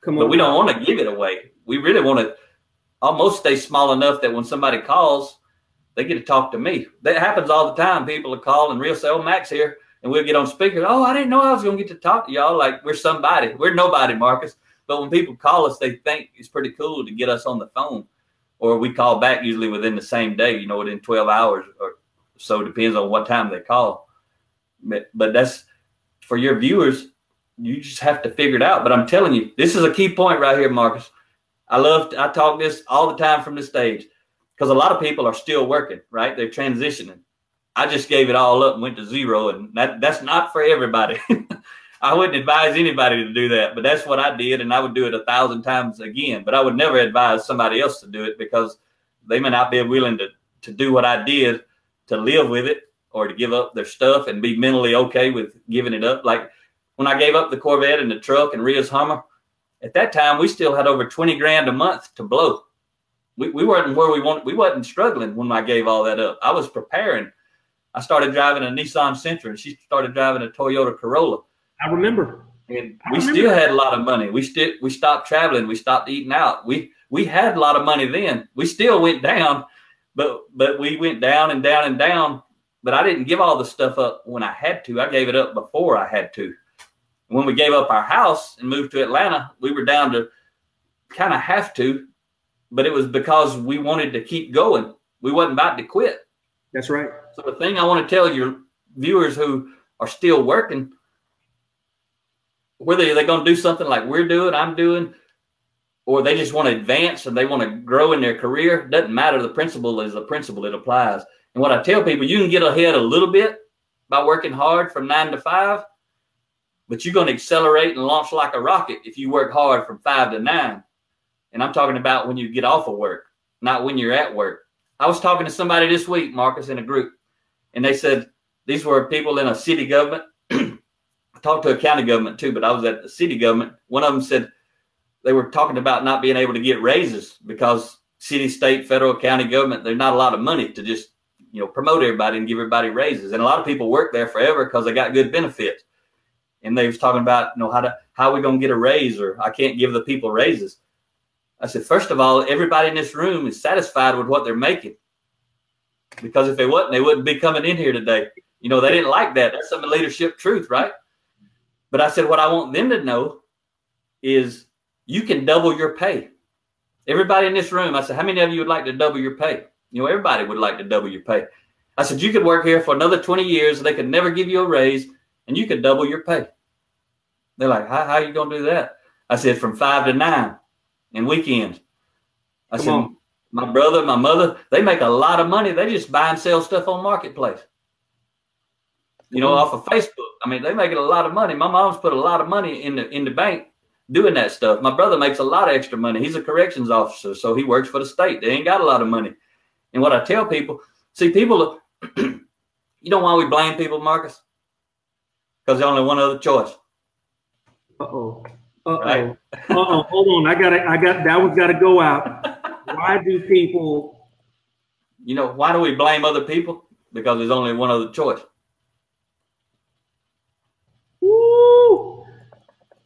Come on, but we don't want to give it away. We really want to almost stay small enough that when somebody calls, they get to talk to me. That happens all the time. People will call and real say, "Oh, Mack's here," and we'll get on speaker. Oh, I didn't know I was going to get to talk to y'all. Like we're somebody. We're nobody, Marcus. But when people call us, they think it's pretty cool to get us on the phone, or we call back usually within the same day. You know, within 12 hours or so, it depends on what time they call. But, but that's for your viewers. You just have to figure it out. But I'm telling you, this is a key point right here, Marcus. I love. I talk this all the time from the stage because a lot of people are still working. Right, they're transitioning. I just gave it all up and went to zero, and that that's not for everybody. I wouldn't advise anybody to do that, but that's what I did, and I would do it a thousand times again. But I would never advise somebody else to do it because they may not be willing to to do what I did to live with it or to give up their stuff and be mentally okay with giving it up. Like when I gave up the Corvette and the truck and Ria's Hummer, at that time we still had over 20 grand a month to blow. We, we weren't where we wanted. We wasn't struggling when I gave all that up. I was preparing. I started driving a Nissan Sentra and she started driving a Toyota Corolla. I remember. And we still had a lot of money. We still we stopped traveling. We stopped eating out. We we had a lot of money then. We still went down, but but we went down and down and down. But I didn't give all the stuff up when I had to. I gave it up before I had to. When we gave up our house and moved to Atlanta, we were down to kind of have to, but it was because we wanted to keep going. We wasn't about to quit. That's right. So the thing I want to tell your viewers who are still working whether they're going to do something like we're doing, I'm doing, or they just want to advance and they want to grow in their career, doesn't matter. The principle is the principle, it applies. And what I tell people, you can get ahead a little bit by working hard from nine to five, but you're going to accelerate and launch like a rocket if you work hard from five to nine. And I'm talking about when you get off of work, not when you're at work. I was talking to somebody this week, Marcus, in a group, and they said these were people in a city government I talked to a county government too, but I was at the city government. One of them said they were talking about not being able to get raises because city, state, federal, county government, there's not a lot of money to just you know promote everybody and give everybody raises. And a lot of people work there forever because they got good benefits. And they was talking about you know how to how are we gonna get a raise or I can't give the people raises. I said, first of all, everybody in this room is satisfied with what they're making. Because if they wasn't, they wouldn't be coming in here today. You know, they didn't like that. That's some leadership truth, right? But I said, what I want them to know is you can double your pay. Everybody in this room, I said, how many of you would like to double your pay? You know, everybody would like to double your pay. I said, you could work here for another 20 years. They could never give you a raise and you could double your pay. They're like, how, how are you going to do that? I said, from five to nine and weekends. I Come said, on. my brother, my mother, they make a lot of money. They just buy and sell stuff on marketplace you know, off of Facebook. I mean, they making a lot of money. My mom's put a lot of money in the in the bank doing that stuff. My brother makes a lot of extra money. He's a corrections officer, so he works for the state. They ain't got a lot of money. And what I tell people, see, people, you know why we blame people, Marcus? Because there's only one other choice. Uh oh. Uh oh. Right? uh oh. Hold on. I got I got that one's got to go out. why do people? You know why do we blame other people? Because there's only one other choice.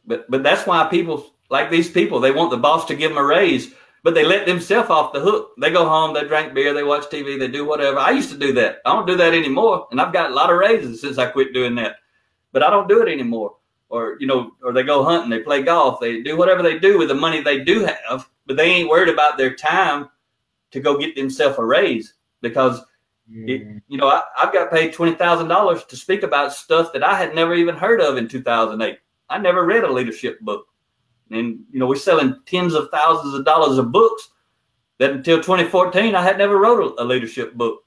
But but that's why people like these people they want the boss to give them a raise, but they let themselves off the hook. They go home, they drink beer, they watch TV, they do whatever. I used to do that. I don't do that anymore, and I've got a lot of raises since I quit doing that. But I don't do it anymore. Or you know, or they go hunting, they play golf, they do whatever they do with the money they do have, but they ain't worried about their time to go get themselves a raise because. It, you know, I, have got paid twenty thousand dollars to speak about stuff that I had never even heard of in two thousand eight. I never read a leadership book. And, you know, we're selling tens of thousands of dollars of books that until 2014, I had never wrote a, a leadership book.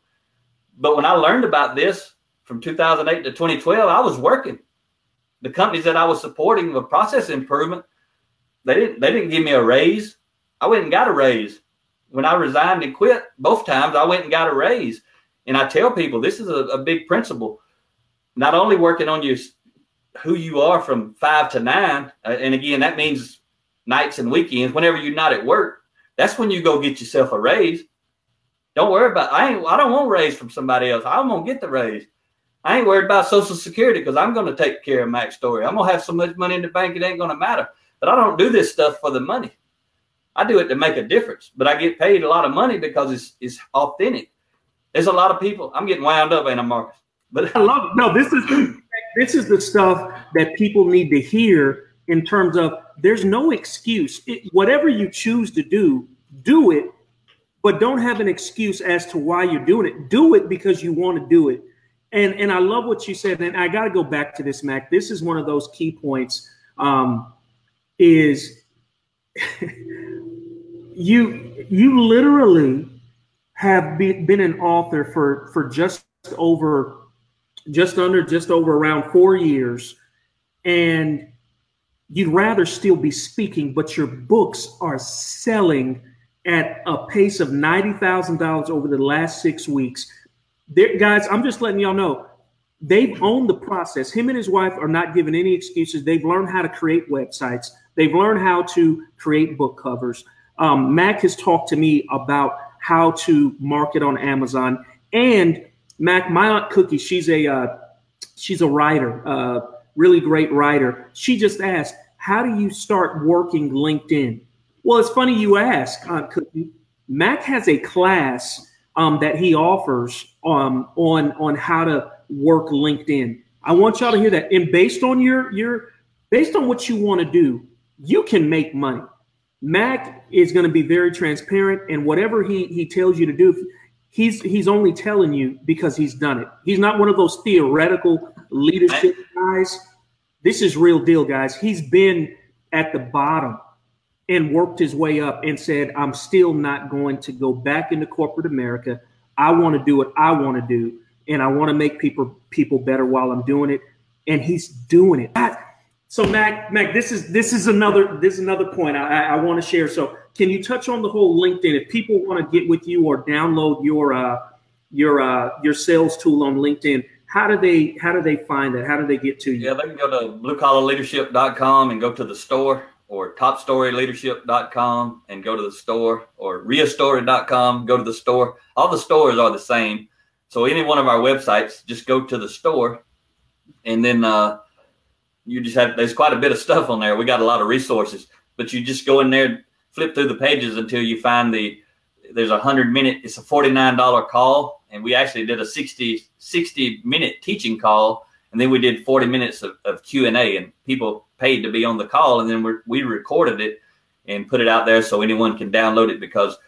But when I learned about this from 2008 to 2012, I was working. The companies that I was supporting the process improvement, they didn't they didn't give me a raise. I went and got a raise. When I resigned and quit, both times I went and got a raise. And I tell people this is a, a big principle. Not only working on your who you are from five to nine, uh, and again, that means nights and weekends. Whenever you're not at work, that's when you go get yourself a raise. Don't worry about. I ain't. I don't want a raise from somebody else. I'm gonna get the raise. I ain't worried about Social Security because I'm gonna take care of Mack Story. I'm gonna have so much money in the bank it ain't gonna matter. But I don't do this stuff for the money. I do it to make a difference. But I get paid a lot of money because it's it's authentic. There's a lot of people. I'm getting wound up, ain't I, Marcus? But I love it. No, this is this is the stuff that people need to hear in terms of there's no excuse. It, whatever you choose to do, do it, but don't have an excuse as to why you're doing it. Do it because you want to do it. And and I love what you said. And I got to go back to this, Mack. This is one of those key points. Um, is you you literally have be, been an author for for just over just under, just over around four years, and you'd rather still be speaking, but your books are selling at a pace of $90,000 over the last six weeks. Guys, I'm just letting y'all know they've owned the process. Him and his wife are not given any excuses. They've learned how to create websites. They've learned how to create book covers. Um, Mack has talked to me about how to market on Amazon. And Mack, my aunt Cookie, she's a uh, she's a writer, uh, really great writer. She just asked, "How do you start working LinkedIn?" Well, it's funny you ask, Aunt Cookie. Mack has a class um, that he offers um, on on how to work LinkedIn. I want y'all to hear that. And based on your your based on what you want to do, you can make money. Mack is going to be very transparent, and whatever he he tells you to do, he's he's only telling you because he's done it. He's not one of those theoretical leadership guys. This is real deal, guys. He's been at the bottom and worked his way up and said, I'm still not going to go back into corporate America. I want to do what I want to do, and I want to make people people better while I'm doing it. And he's doing it. So Mack, Mack, this is this is another this is another point I, I want to share. So can you touch on the whole LinkedIn? If people want to get with you or download your uh, your uh, your sales tool on LinkedIn, how do they how do they find that? How do they get to you? Yeah, they can go to bluecollarleadership.com and go to the store or topstoryleadership.com and go to the store or reastory.com, go to the store. All the stores are the same. So any one of our websites, just go to the store and then uh, you just have there's quite a bit of stuff on there. We got a lot of resources, but you just go in there, flip through the pages until you find the there's a hundred minute. It's a forty nine dollar call, and we actually did a 60, 60 minute teaching call, and then we did forty minutes of, of Q and A, and people paid to be on the call, and then we we recorded it and put it out there so anyone can download it because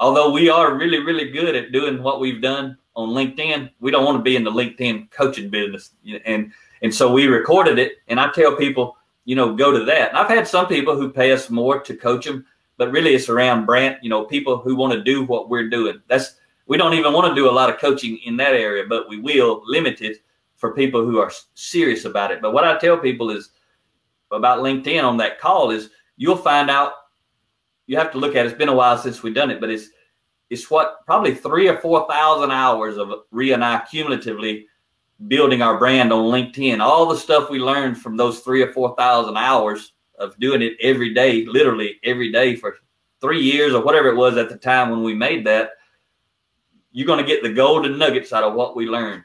although we are really really good at doing what we've done on LinkedIn, we don't want to be in the LinkedIn coaching business, and and so we recorded it. And I tell people, you know, go to that. And I've had some people who pay us more to coach them, but really it's around brand, you know, people who want to do what we're doing. That's, we don't even want to do a lot of coaching in that area, but we will limited for people who are serious about it. But what I tell people is about LinkedIn on that call is you'll find out you have to look at it. it's been a while since we've done it, but it's it's what probably three or four thousand hours of Ria and I cumulatively building our brand on LinkedIn. All the stuff we learned from those three or 4,000 hours of doing it every day, literally every day for three years or whatever it was at the time when we made that, you're going to get the golden nuggets out of what we learned.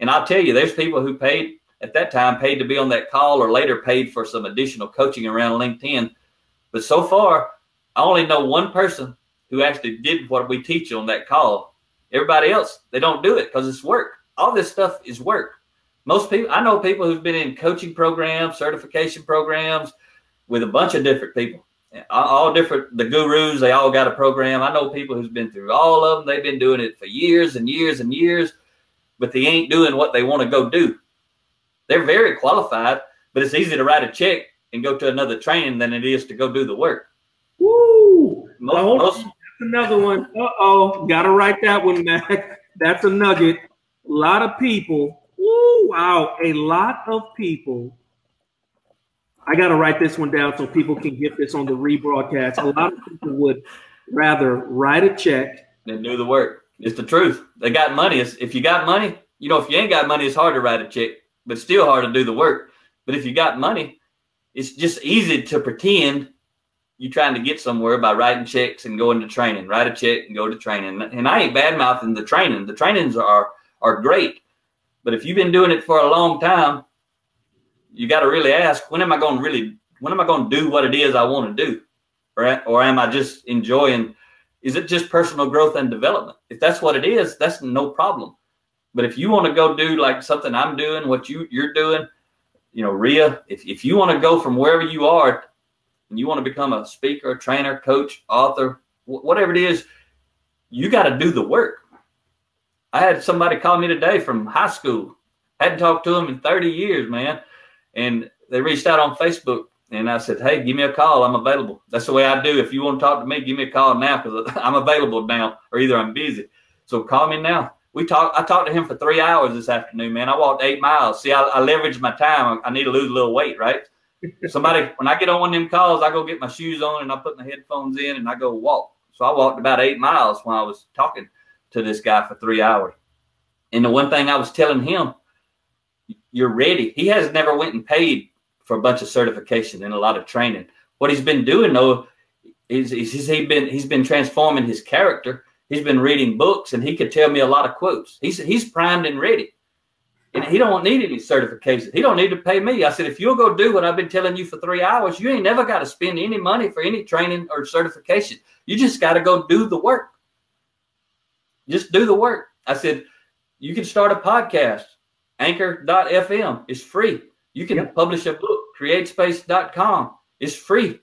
And I'll tell you, there's people who paid at that time, paid to be on that call or later paid for some additional coaching around LinkedIn. But so far, I only know one person who actually did what we teach on that call. Everybody else, they don't do it because it's work all this stuff is work. Most people, I know people who've been in coaching programs, certification programs with a bunch of different people, all different, the gurus, they all got a program. I know people who's been through all of them. They've been doing it for years and years and years, but they ain't doing what they want to go do. They're very qualified, but it's easy to write a check and go to another training than it is to go do the work. Woo! Most, most, that's another one. Uh oh, gotta write that one back. That's a nugget a lot of people, ooh, wow, a lot of people. I got to write this one down so people can get this on the rebroadcast. A lot of people would rather write a check than do the work. It's the truth. They got money. It's, if you got money, you know, if you ain't got money, it's hard to write a check, but still hard to do the work. But if you got money, it's just easy to pretend you're trying to get somewhere by writing checks and going to training. Write a check and go to training. And I ain't bad mouthing the training. The trainings are are great. But if you've been doing it for a long time, you got to really ask, when am I going to really, when am I going to do what it is I want to do? Or, or am I just enjoying, is it just personal growth and development? If that's what it is, that's no problem. But if you want to go do like something I'm doing, what you, you're doing, you know, Ria, if, if you want to go from wherever you are and you want to become a speaker, trainer, coach, author, whatever it is, you got to do the work. I had somebody call me today from high school. Hadn't talked to them in 30 years, man. And they reached out on Facebook and I said, Hey, give me a call. I'm available. That's the way I do. If you want to talk to me, give me a call now because I'm available now or either I'm busy. So call me now. We talked, I talked to him for three hours this afternoon, man. I walked eight miles. See, I, I leveraged my time. I need to lose a little weight, right? Somebody, when I get on one of them calls, I go get my shoes on and I put my headphones in and I go walk. So I walked about eight miles when I was talking to this guy for three hours. And the one thing I was telling him, you're ready. He has never went and paid for a bunch of certification and a lot of training. What he's been doing though is, is he's been he's been transforming his character. He's been reading books and he could tell me a lot of quotes. He's he's primed and ready. And he don't need any certification. He don't need to pay me. I said, if you'll go do what I've been telling you for three hours, you ain't never got to spend any money for any training or certification. You just got to go do the work. Just do the work. I said, you can start a podcast. Anchor.fm is free. You can yep. publish a book. CreateSpace.com is free.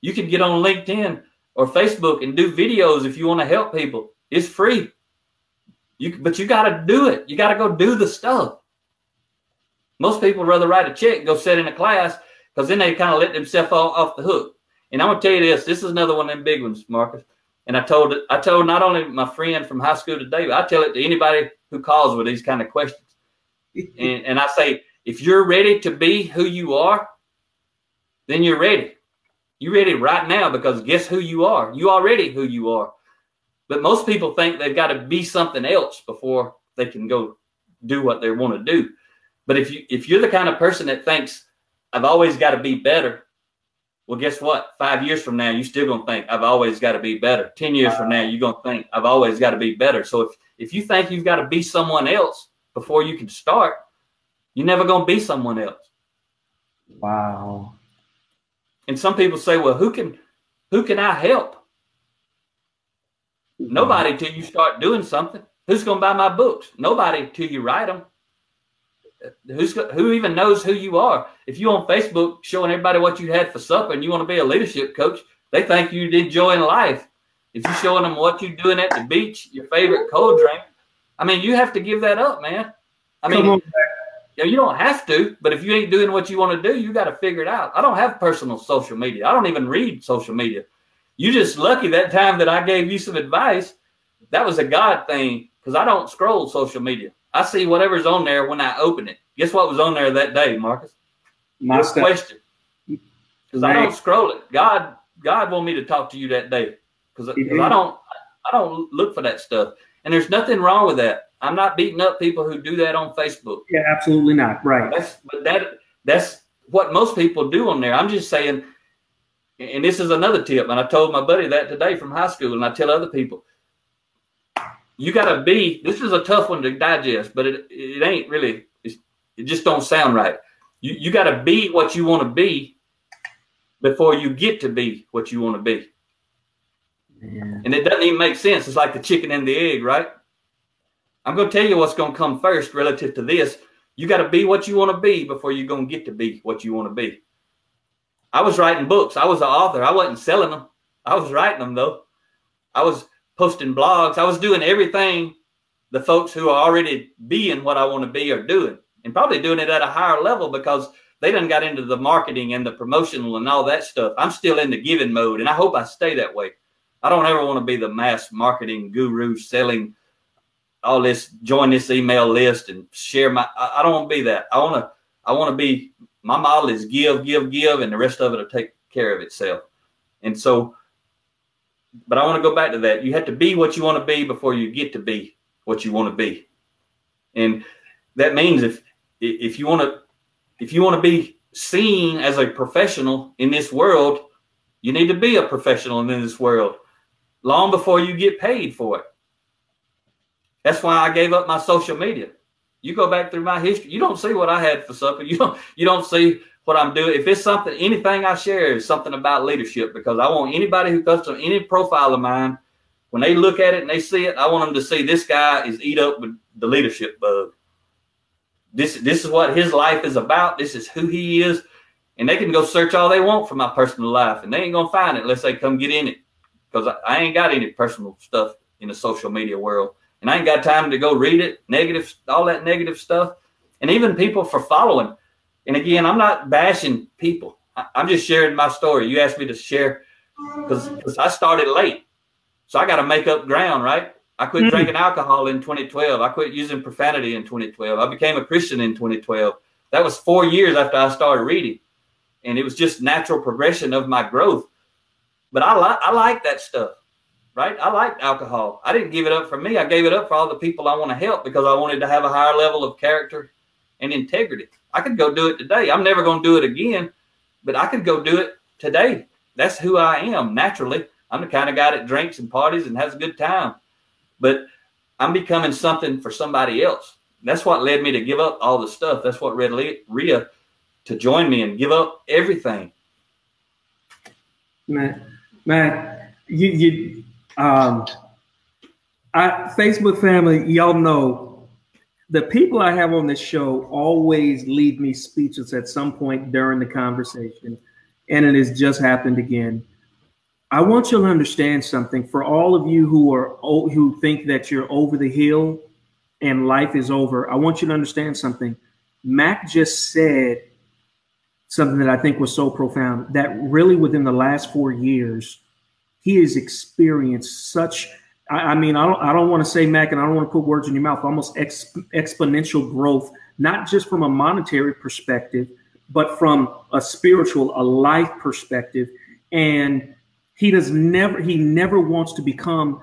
You can get on LinkedIn or Facebook and do videos if you want to help people. It's free. You, but you got to do it. You got to go do the stuff. Most people rather write a check, go sit in a class, because then they kind of let themselves off, the hook. And I'm gonna tell you this: this is another one of them big ones, Marcus. And I told it, I told not only my friend from high school today, but I tell it to anybody who calls with these kind of questions. And, and I say, if you're ready to be who you are, then you're ready. You're ready right now because guess who you are? You already who you are. But most people think they've got to be something else before they can go do what they want to do. But if you if you're the kind of person that thinks I've always got to be better, well, guess what? Five years from now, you're still gonna think I've always got to be better. Ten years from now, you're gonna think I've always got to be better. So if if you think you've got to be someone else before you can start, you're never gonna be someone else. Wow. And some people say, well, who can who can I help? Mm-hmm. Nobody till you start doing something. Who's gonna buy my books? Nobody till you write them. Uh, who's who even knows who you are? If you on Facebook showing everybody what you had for supper and you want to be a leadership coach, they think you're enjoying life. If you're showing them what you're doing at the beach, your favorite cold drink, I mean, you have to give that up, man. I mean, you, know, you don't have to, but if you ain't doing what you want to do, you got to figure it out. I don't have personal social media. I don't even read social media. You just lucky that time that I gave you some advice. That was a God thing because I don't scroll social media. I see whatever's on there when I open it. Guess what was on there that day, Marcus? My Good question. Because I don't scroll it. God, God want me to talk to you that day because I don't, I don't look for that stuff. And there's nothing wrong with that. I'm not beating up people who do that on Facebook. Yeah, absolutely not. Right. That's but that that's what most people do on there. I'm just saying, and this is another tip. And I told my buddy that today from high school, and I tell other people, you got to be. This is a tough one to digest, but it it ain't really. it just don't sound right. You you got to be what you want to be before you get to be what you want to be. Yeah. And it doesn't even make sense. It's like the chicken and the egg, right? I'm going to tell you what's going to come first relative to this. You got to be what you want to be before you're going to get to be what you want to be. I was writing books. I was an author. I wasn't selling them. I was writing them though. I was posting blogs. I was doing everything the folks who are already being what I want to be are doing, and probably doing it at a higher level because they done got into the marketing and the promotional and all that stuff. I'm still in the giving mode, and I hope I stay that way. I don't ever want to be the mass marketing guru selling all this, join this email list and share my. I, I don't want to be that. I want to. I want to be. My model is give, give, give, and the rest of it will take care of itself. And so but I want to go back to that. You have to be what you want to be before you get to be what you want to be. And that means if if you want to if you want to be seen as a professional in this world, you need to be a professional in this world long before you get paid for it. That's why I gave up my social media. You go back through my history, you don't see what I had for supper. You don't you don't see what I'm doing. If it's something, anything I share is something about leadership because I want anybody who comes to any profile of mine, when they look at it and they see it, I want them to see this guy is eat up with the leadership bug. This this is what his life is about. This is who he is, and they can go search all they want for my personal life, and they ain't gonna find it unless they come get in it. Because I, I ain't got any personal stuff in the social media world, and I ain't got time to go read it, negative, all that negative stuff, and even people for following and again, I'm not bashing people. I, am just sharing my story. You asked me to share because I started late. So I got to make up ground, right? I quit mm-hmm. drinking alcohol in 2012. I quit using profanity in 2012. I became a Christian in 2012. That was four years after I started reading. And it was just natural progression of my growth. But I like I like that stuff. right? I liked alcohol. I didn't give it up for me. I gave it up for all the people I want to help because I wanted to have a higher level of character and integrity. I could go do it today. I'm never going to do it again, but I could go do it today. That's who I am naturally. I'm the kind of guy that drinks and parties and has a good time. But I'm becoming something for somebody else. That's what led me to give up all the stuff. That's what led Ria to join me and give up everything. Man, man, you, you, um, I, Facebook family, y'all know the people I have on this show always leave me speechless at some point during the conversation, and it has just happened again. I want you to understand something. For all of you who are who think that you're over the hill and life is over, I want you to understand something. Mack just said something that I think was so profound that really within the last four years, he has experienced such. I, I mean, I don't, I don't want to say Mack, and I don't want to put words in your mouth. Almost exponential growth, not just from a monetary perspective, but from a spiritual, a life perspective, and he does never he never wants to become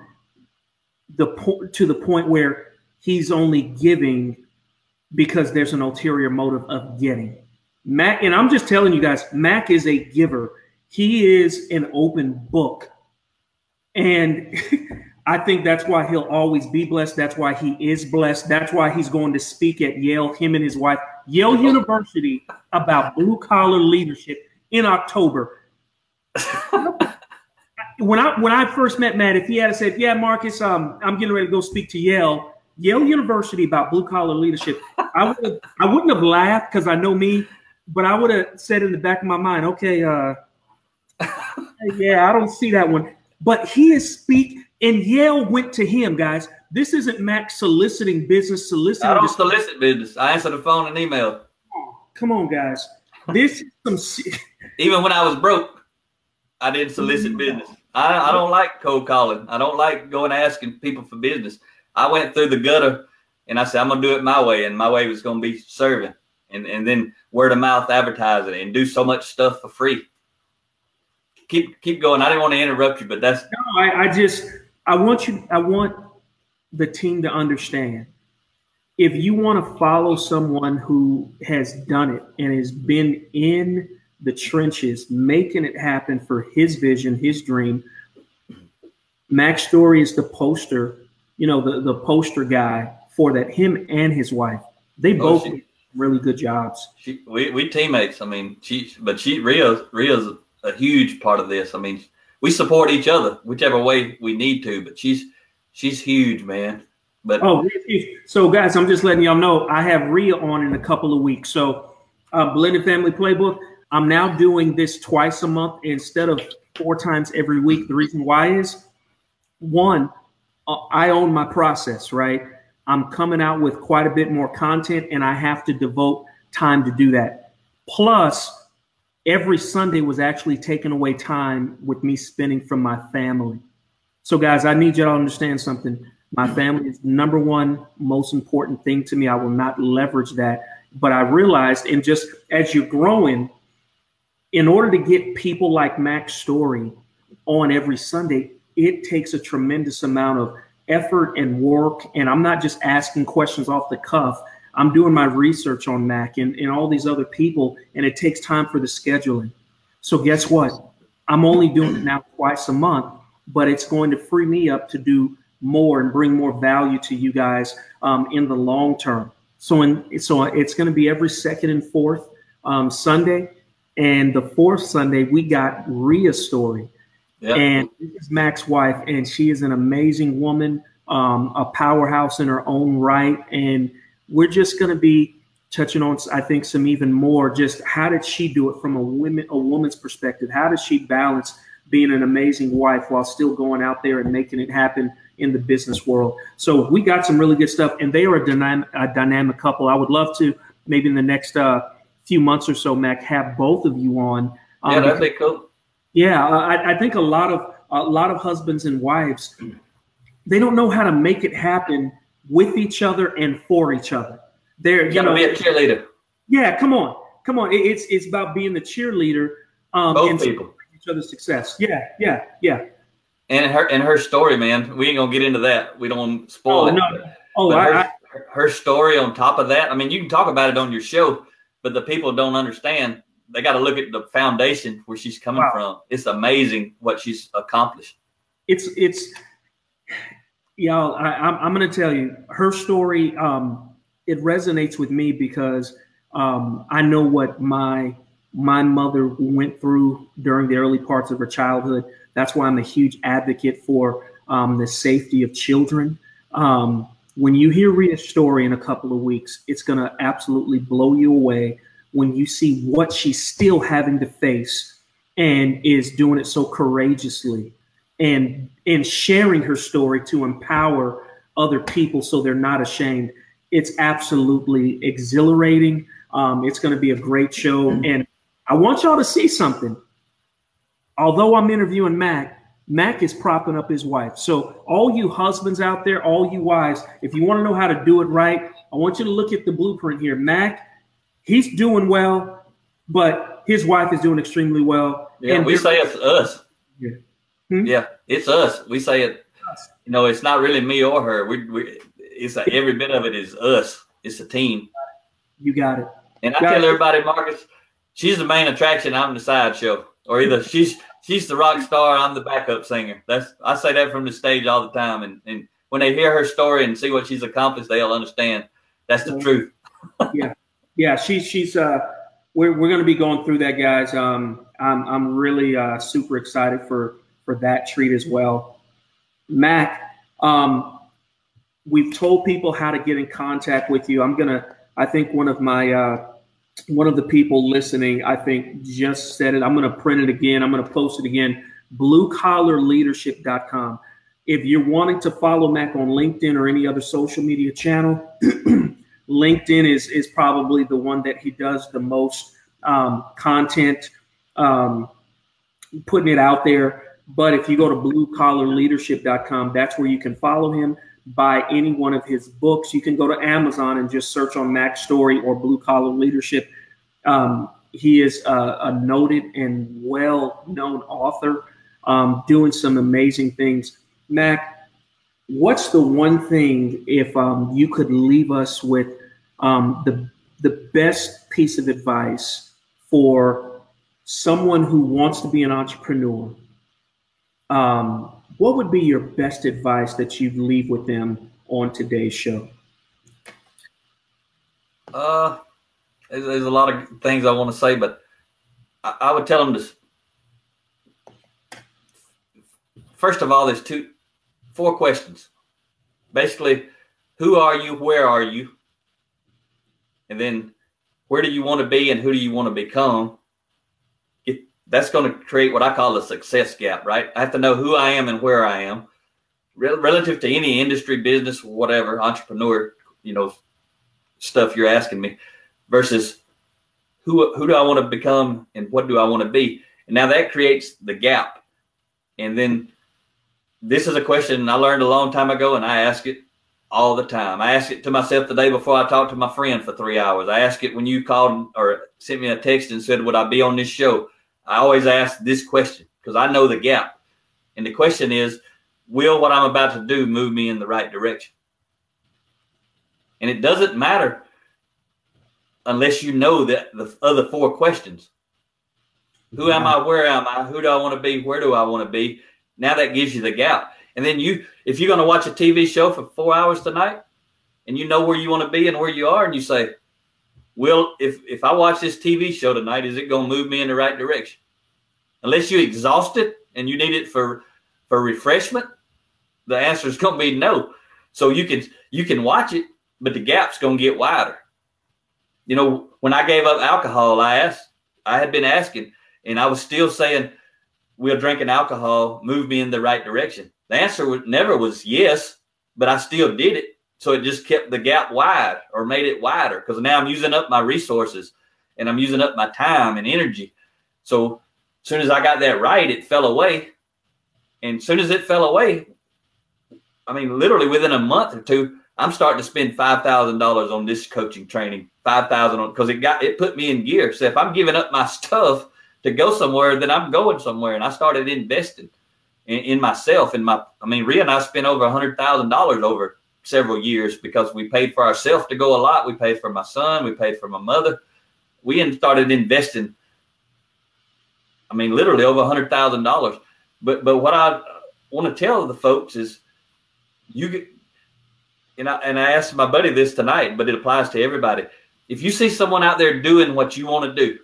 the point to the point where he's only giving because there's an ulterior motive of getting. Mack, and I'm just telling you guys, Mack is a giver. He is an open book. And I think that's why he'll always be blessed. That's why he is blessed. That's why he's going to speak at Yale, him and his wife, Yale University, about blue collar leadership in October. when I when I first met Mack, if he had said, "Yeah, Marcus, um, I'm getting ready to go speak to Yale, Yale University about blue collar leadership," I would I wouldn't have laughed because I know me, but I would have said in the back of my mind, "Okay, uh, yeah, I don't see that one." But he is speak, and Yale went to him, guys. This isn't Mack soliciting business, soliciting. I don't solicit business. I answer the phone and email. Come on, guys. This is some. Even when I was broke, I didn't solicit business. I, I don't like cold calling. I don't like going asking people for business. I went through the gutter and I said, I'm gonna do it my way, and my way was gonna be serving and, and then word of mouth advertising and do so much stuff for free. Keep keep going. I didn't want to interrupt you, but that's no, I, I just I want you I want the team to understand if you want to follow someone who has done it and has been in the trenches, making it happen for his vision, his dream. Mack Story is the poster, you know, the, the poster guy for that. Him and his wife, they oh, both she, really good jobs. She, we we teammates. I mean, she, but she Ria's Ria's a huge part of this. I mean, we support each other whichever way we need to. But she's she's huge, man. But oh, so guys, I'm just letting y'all know I have Ria on in a couple of weeks. So, uh, blended family playbook. I'm now doing this twice a month instead of four times every week. The reason why is one, uh, I own my process, right? I'm coming out with quite a bit more content and I have to devote time to do that. Plus, every Sunday was actually taking away time with me spending from my family. So, guys, I need you to understand something. My family is number one most important thing to me. I will not leverage that. But I realized, and just as you're growing, in order to get people like Mack Story on every Sunday, it takes a tremendous amount of effort and work. And I'm not just asking questions off the cuff. I'm doing my research on Mack and, and all these other people, and it takes time for the scheduling. So guess what? I'm only doing it now twice a month, but it's going to free me up to do more and bring more value to you guys um, in the long term. So, in, so it's going to be every second and fourth um, Sunday. And the fourth Sunday, we got Ria's story. Yep. And this is Mack's wife, and she is an amazing woman, um, a powerhouse in her own right. And we're just going to be touching on, I think, some even more. Just how did she do it from a women, a woman's perspective? How does she balance being an amazing wife while still going out there and making it happen in the business world? So we got some really good stuff, and they are a dynamic, a dynamic couple. I would love to maybe in the next. Uh, few months or so, Mac, have both of you on. Um, yeah, that'd be cool. Yeah, I, I think a lot of a lot of husbands and wives they don't know how to make it happen with each other and for each other. They're you, you know, be a cheerleader. Yeah, come on, come on. It's it's about being the cheerleader. Um, Both and people. Each other's success. Yeah, yeah, yeah. And her and her story, man, we ain't gonna get into that. We don't want to spoil Oh, it. no. Oh, I, her, I, her story on top of that, I mean, you can talk about it on your show, but the people don't understand. They got to look at the foundation where she's coming Wow. from. It's amazing what she's accomplished. it's it's y'all I, I'm, I'm gonna tell you her story um it resonates with me because um i know what my my mother went through during the early parts of her childhood that's why i'm a huge advocate for um, the safety of children um, when you hear Rita's story in a couple of weeks it's going to absolutely blow you away when you see what she's still having to face and is doing it so courageously and and sharing her story to empower other people so they're not ashamed. It's absolutely exhilarating. Um, it's going to be a great show. And i want y'all to see something. Although i'm interviewing Mack Mack is propping up his wife. So all you husbands out there all you wives if you want to know how to do it right i want you to look at the blueprint here. Mack he's doing well but his wife is doing extremely well Yeah, And we say it's us. Yeah. Hmm? Yeah, it's us. We say it. Us. You know, it's not really me or her. We, we it's like every bit of it is us. It's a team. you got it And I Got tell it. everybody, Marcus, she's the main attraction. I'm the sideshow, or either she's she's the rock star. I'm the backup singer. That's I say that from the stage all the time. And and when they hear her story and see what she's accomplished, they'll understand. That's the Mhm. truth. yeah she's she's uh we're, we're going to be going through that guys. Um i'm i'm really uh super excited for for that treat as well. Mack um we've told people how to get in contact with you. I'm gonna i think one of my uh one of the people listening i think just said it. I'm gonna print it again. I'm gonna post it again. Bluecollarleadership.com if you're wanting to follow Mack on linkedin or any other social media channel LinkedIn is is probably the one that he does the most um, content, um, putting it out there. But if you go to bluecollarleadership.com, that's where you can follow him, buy any one of his books. You can go to Amazon and just search on Mack Story or Blue Collar Leadership. Um, he is a, a noted and well known author, um, doing some amazing things. Mack, what's the one thing if um, you could leave us with um, the the best piece of advice for someone who wants to be an entrepreneur? Um, what would be your best advice that you'd leave with them on today's show? Uh, there's, there's a lot of things I want to say, but I, I would tell them to. First of all, there's two, four questions. Basically, who are you? Where are you? And then, where do you want to be, and who do you want to become? It, that's going to create what I call a success gap, right? I have to know who I am and where I am, Rel- relative to any industry, business, whatever, entrepreneur, you know, stuff you're asking me versus who who do I want to become and what do I want to be? And now that creates the gap. And then this is a question I learned a long time ago and I ask it all the time. I ask it to myself the day before I talked to my friend for three hours. I ask it when you called or sent me a text and said, Would I be on this show? I always ask this question because I know the gap. And the question is, will what I'm about to do move me in the right direction? And it doesn't matter unless you know that the other four questions. Who am I? Where am I? Who do I want to be? Where do I want to be? Now that gives you the gap. And then you, if you're going to watch a TV show for four hours tonight, and you know where you want to be and where you are, and you say, "Well, if if I watch this TV show tonight, is it going to move me in the right direction?" Unless you exhaust it and you need it for for refreshment, the answer is going to be no. So you can you can watch it, but the gap's going to get wider. You know, when I gave up alcohol, I asked, I had been asking, and I was still saying, "Will drinking alcohol move me in the right direction?" The answer was, never was yes, but I still did it. So it just kept the gap wide or made it wider because now I'm using up my resources and I'm using up my time and energy. So as soon as I got that right, it fell away. And as soon as it fell away, I mean, literally within a month or two, I'm starting to spend five thousand dollars on this coaching training. Five thousand on because it got it put me in gear. So if I'm giving up my stuff to go somewhere, then I'm going somewhere. And I started investing. In, in myself. In my, I mean, Ria and I spent over a hundred thousand dollars over several years because we paid for ourselves to go a lot. We paid for my son. We paid for my mother. We started investing. I mean, literally over a hundred thousand dollars. But but what I want to tell the folks is, you get, and I and I asked my buddy this tonight, but it applies to everybody. If you see someone out there doing what you want to do,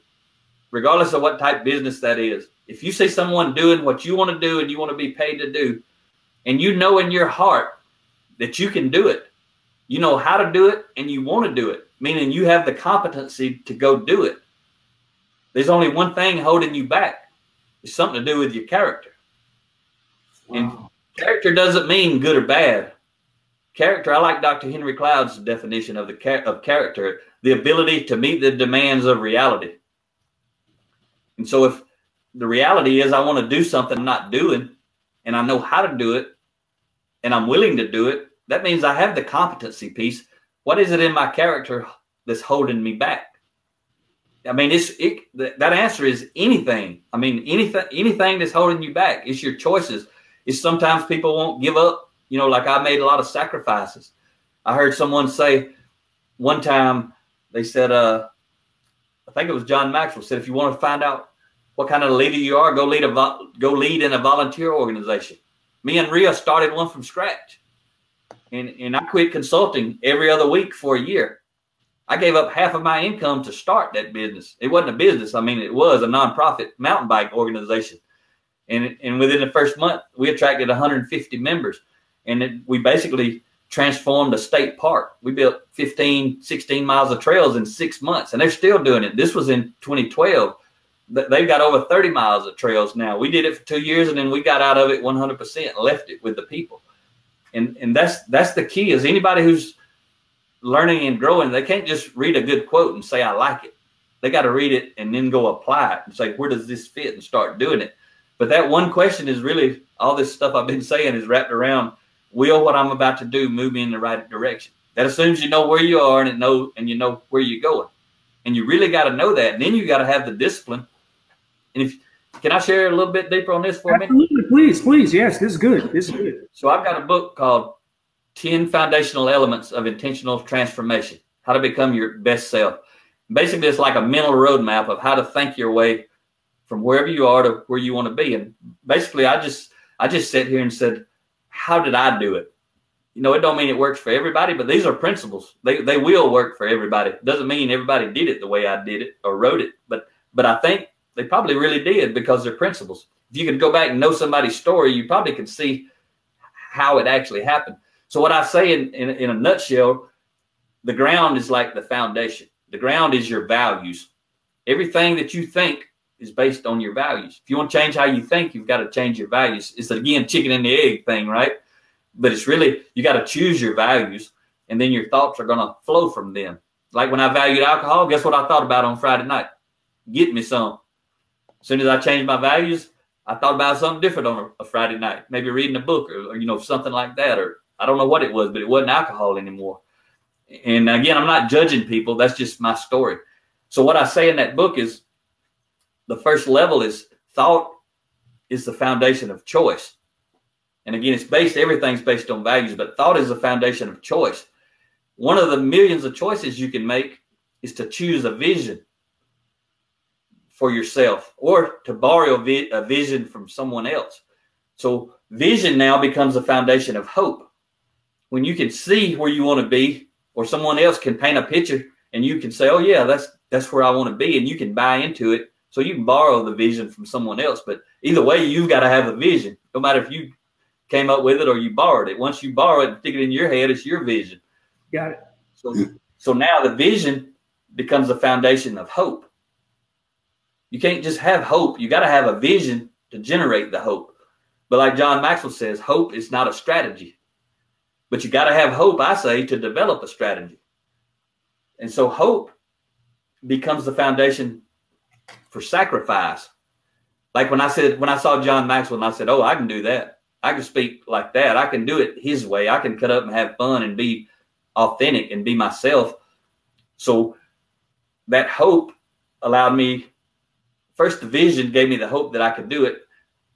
regardless of what type business that is, if you see someone doing what you want to do and you want to be paid to do, and you know in your heart that you can do it, you know how to do it, and you want to do it, meaning you have the competency to go do it. There's only one thing holding you back. It's something to do with your character. Wow. And character doesn't mean good or bad. Character, I like Dr. Henry Cloud's definition of the of character, the ability to meet the demands of reality. And so if the reality is I want to do something I'm not doing and I know how to do it and I'm willing to do it, that means I have the competency piece. What is it in my character that's holding me back? I mean, it's it, that answer is anything. I mean, anything anything that's holding you back. It's your choices. It's sometimes people won't give up. You know, like I made a lot of sacrifices. I heard someone say one time they said, uh, I think it was John Maxwell said, if you want to find out what kind of leader you are, go lead a go lead in a volunteer organization. Me and Ria started one from scratch, and and I quit consulting every other week for a year. I gave up half of my income to start that business. It wasn't a business. I mean, it was a nonprofit mountain bike organization, and and within the first month, we attracted 150 members, and it, we basically transformed a state park. We built 15, 16 miles of trails in six months, and they're still doing it. This was in 2012 they've got over 30 miles of trails now. We did it for two years and then we got out of it 100% and left it with the people. And, and that's, that's the key is anybody who's learning and growing, they can't just read a good quote and say, I like it. They got to read it and then go apply it and say, where does this fit and start doing it. But that one question is really all this stuff I've been saying is wrapped around will what I'm about to do move me in the right direction. That assumes you know where you are and it know and you know where you're going. And you really got to know that. And then you got to have the discipline and if can I share a little bit deeper on this for Absolutely, a minute? Please, please. Yes, this is good. This is good. So I've got a book called 10 Foundational Elements of Intentional Transformation, How to Become Your Best Self. Basically, it's like a mental roadmap of how to think your way from wherever you are to where you want to be. And basically, I just I just sat here and said, how did I do it? You know, it don't mean it works for everybody, but these are principles. They they will work for everybody. Doesn't mean everybody did it the way I did it or wrote it, but but I think they probably really did because they're principles. If you could go back and know somebody's story, you probably could see how it actually happened. So what I say in, in, in a nutshell, the ground is like the foundation. The ground is your values. Everything that you think is based on your values. If you want to change how you think, you've got to change your values. It's again chicken and the egg thing, right? But it's really you got to choose your values, and then your thoughts are going to flow from them. Like when I valued alcohol, guess what I thought about on Friday night? Get me some. As soon as I changed my values, I thought about something different on a, a Friday night, maybe reading a book or, or, you know something like that, or I don't know what it was, but it wasn't alcohol anymore. And again, I'm not judging people. That's just my story. So what I say in that book is the first level is thought is the foundation of choice. And again, it's based, everything's based on values, but thought is the foundation of choice. One of the millions of choices you can make is to choose a vision for yourself or to borrow a, vi- a vision from someone else. So vision now becomes a foundation of hope. When you can see where you want to be, or someone else can paint a picture, and you can say, "Oh yeah, that's that's where I want to be," and you can buy into it. So you can borrow the vision from someone else, but either way, you've got to have a vision. No matter if you came up with it or you borrowed it. Once you borrow it and stick it in your head, it's your vision. Got it. So, so now the vision becomes the foundation of hope. You can't just have hope. You got to have a vision to generate the hope. But like John Maxwell says, hope is not a strategy. But you got to have hope, I say, to develop a strategy. And so hope becomes the foundation for sacrifice. Like when I said, when I saw John Maxwell and I said, Oh, I can do that. I can speak like that. I can do it his way. I can cut up and have fun and be authentic and be myself. So that hope allowed me first the vision gave me the hope that I could do it.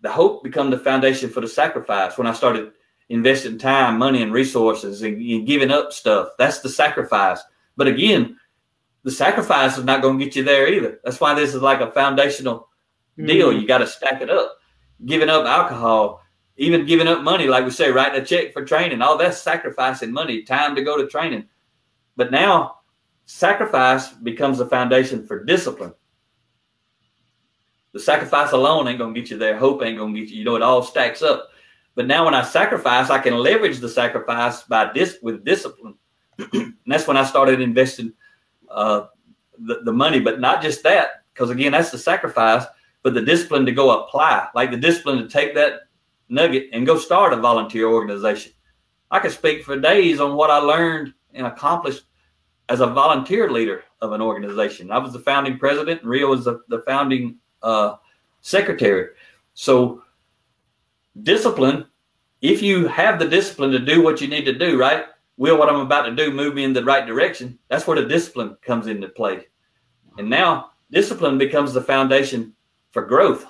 the hope become the foundation for the sacrifice. When I started investing time, money, and resources and, and giving up stuff, that's the sacrifice. But again, the sacrifice is not going to get you there either. That's why this is like a foundational mm-hmm. deal. You got to stack it up. Giving up alcohol, even giving up money, like we say, writing a check for training, all that's sacrificing money, time to go to training. But now, sacrifice becomes the foundation for discipline. The sacrifice alone ain't gonna get you there. Hope ain't gonna get you. You know, it all stacks up. But now, when I sacrifice, I can leverage the sacrifice by this with discipline. and that's when I started investing uh, the, the money. But not just that, because again, that's the sacrifice, but the discipline to go apply, like the discipline to take that nugget and go start a volunteer organization. I could speak for days on what I learned and accomplished as a volunteer leader of an organization. I was the founding president, and Ria was the, the founding uh, secretary. So, discipline, if you have the discipline to do what you need to do, right? Will what I'm about to do move me in the right direction? That's where the discipline comes into play. And now, discipline becomes the foundation for growth.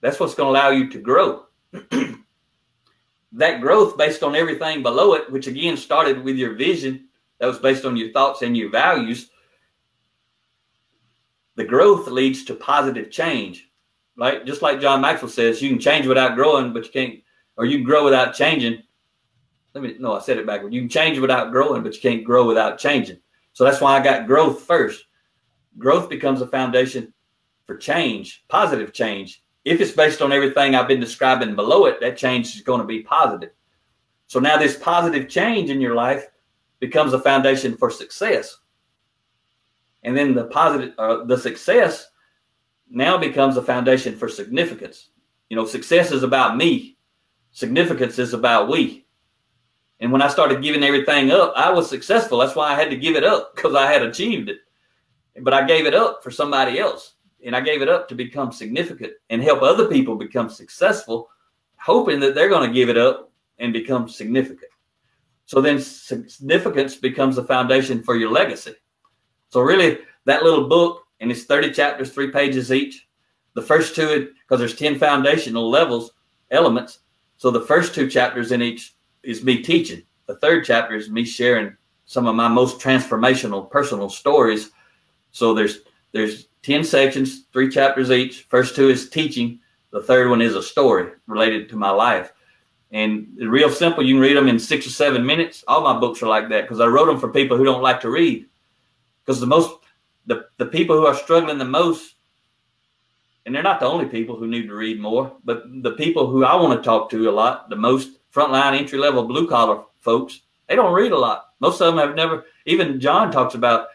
That's what's going to allow you to grow. that growth based on everything below it, which again started with your vision, that was based on your thoughts and your values. The growth leads to positive change, right? Just like John Maxwell says, you can change without growing, but you can't, or you can grow without changing. Let me, no, I said it backward. You can change without growing, but you can't grow without changing. So that's why I got growth first. Growth becomes a foundation for change, positive change if it's based on everything I've been describing below it, that change is going to be positive. So now this positive change in your life becomes a foundation for success. And then the positive, uh, the success now becomes a foundation for significance. You know, success is about me, significance is about we. And when I started giving everything up, I was successful. That's why I had to give it up because I had achieved it. But I gave it up for somebody else and I gave it up to become significant and help other people become successful, hoping that they're going to give it up and become significant. So then significance becomes the foundation for your legacy. So really, that little book, and it's 30 chapters, three pages each. The first two, because there's 10 foundational levels, elements. So the first two chapters in each is me teaching. The third chapter is me sharing some of my most transformational personal stories. So there's there's 10 sections, three chapters each. First two is teaching. The third one is a story related to my life. And real simple. You can read them in six or seven minutes. All my books are like that because I wrote them for people who don't like to read. Because the most, the, the people who are struggling the most, and they're not the only people who need to read more, but the people who I want to talk to a lot, the most frontline entry level blue collar folks, they don't read a lot. Most of them have never, even John talks about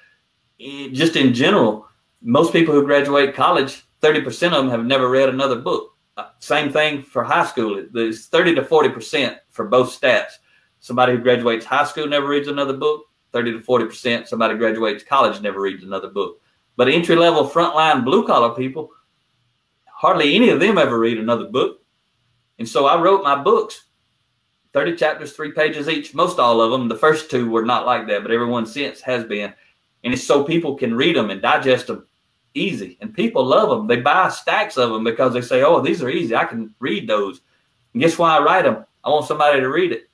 eh, just in general, most people who graduate college, 30% of them have never read another book. Uh, same thing for high school. It's 30 to 40% for both stats. Somebody who graduates high school never reads another book. 30 to 40%. Somebody graduates college never reads another book. But entry level, frontline, blue collar people, hardly any of them ever read another book. And so I wrote my books, 30 chapters, three pages each. Most all of them. The first two were not like that, but everyone since has been. And it's so people can read them and digest them easy, and people love them. They buy stacks of them because they say, "Oh, these are easy. I can read those." And guess why I write them? I want somebody to read it.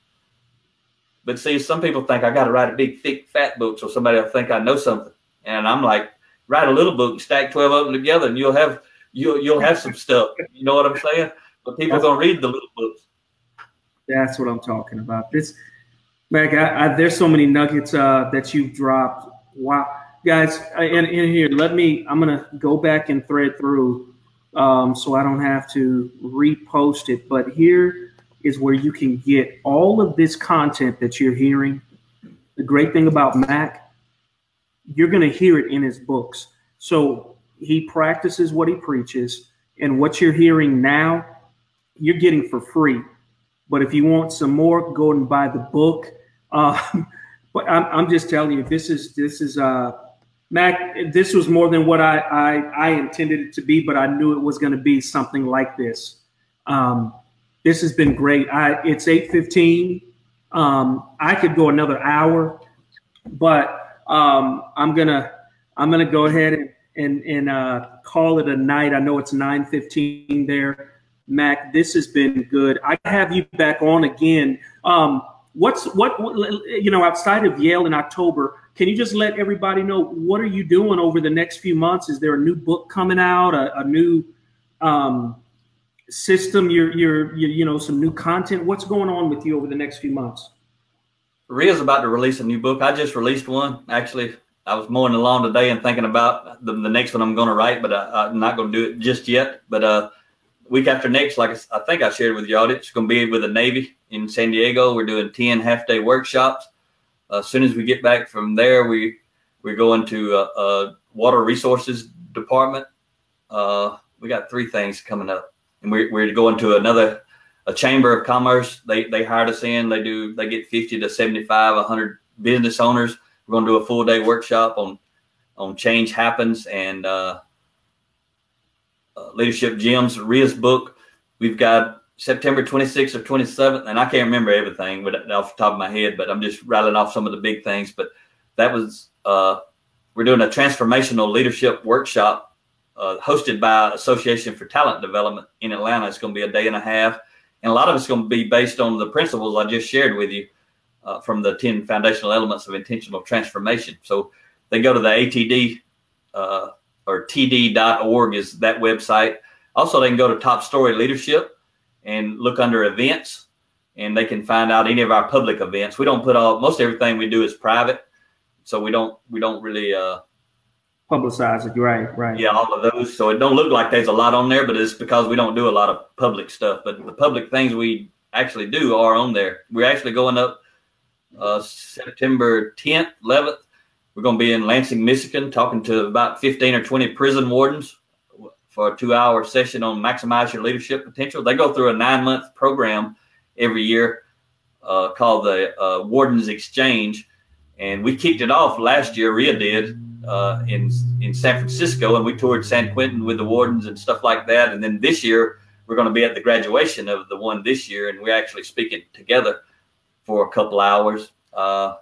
But see, some people think I got to write a big, thick, fat book so somebody will think I know something. And I'm like, write a little book, and stack twelve of them together, and you'll have you'll you'll have some stuff. You know what I'm saying? But people are gonna read the little books. That's what I'm talking about. This, Mack, I, I, there's so many nuggets uh, that you've dropped. Wow guys, in, in here, let me, I'm to go back and thread through um, so I don't have to repost it. But here is where you can get all of this content that you're hearing. The great thing about Mack, you're going to hear it in his books. So he practices what he preaches, and what you're hearing now, you're getting for free. But if you want some more, go and buy the book. Uh, but I'm, I'm just telling you, this is this is uh, Mack, this was more than what I, I, I intended it to be, but I knew it was going to be something like this. Um, this has been great. I, it's 8.15. Um, I could go another hour, but um, I'm gonna I'm gonna go ahead and and, and uh, call it a night. I know it's 9:15 there. Mack, this has been good. I have you back on again. Um, what's what you know outside of Yale in October? Can you just let everybody know what are you doing over the next few months? Is there a new book coming out? A, a new um, system? You're, you're you know some new content. What's going on with you over the next few months? Ria's about to release a new book. I just released one. Actually, I was mowing the lawn today and thinking about the, the next one I'm going to write, but I, am not going to do it just yet. But uh, week after next, like I, I think I shared with audience, it's going to be with the Navy in San Diego. We're doing 10 half day workshops. Uh, as soon as we get back from there, we we're going to uh, uh, water resources department. Uh, we got three things coming up, and we're, we're going to another a chamber of commerce. They they hired us in. They do they get 50 to 75, 100 business owners. We're going to do a full day workshop on on change happens and uh, uh, leadership gems. Ria's book. We've got September 26th or 27th, and I can't remember everything, but off the top of my head. But I'm just rattling off some of the big things. But that was uh, we're doing a transformational leadership workshop uh, hosted by Association for Talent Development in Atlanta. It's going to be a day and a half and a lot of it's going to be based on the principles I just shared with you uh, from the 10 foundational elements of intentional transformation. So they go to the ATD uh, or td.org is that website. Also, they can go to Top Story Leadership and look under events, and they can find out any of our public events. We don't put all most everything we do is private, so we don't we don't really uh, publicize it. Right, right. Yeah, all of those. So it don't look like there's a lot on there, but it's because we don't do a lot of public stuff. But the public things we actually do are on there. We're actually going up uh, September 10th, 11th. We're going to be in Lansing, Michigan, talking to about 15 or 20 prison wardens for a two-hour session on maximize your leadership potential. They go through a nine-month program every year uh, called the uh, Wardens Exchange, and we kicked it off last year. Ria did uh, in in San Francisco, and we toured San Quentin with the wardens and stuff like that. And then this year, we're going to be at the graduation of the one this year, and we're actually speaking together for a couple hours. Uh,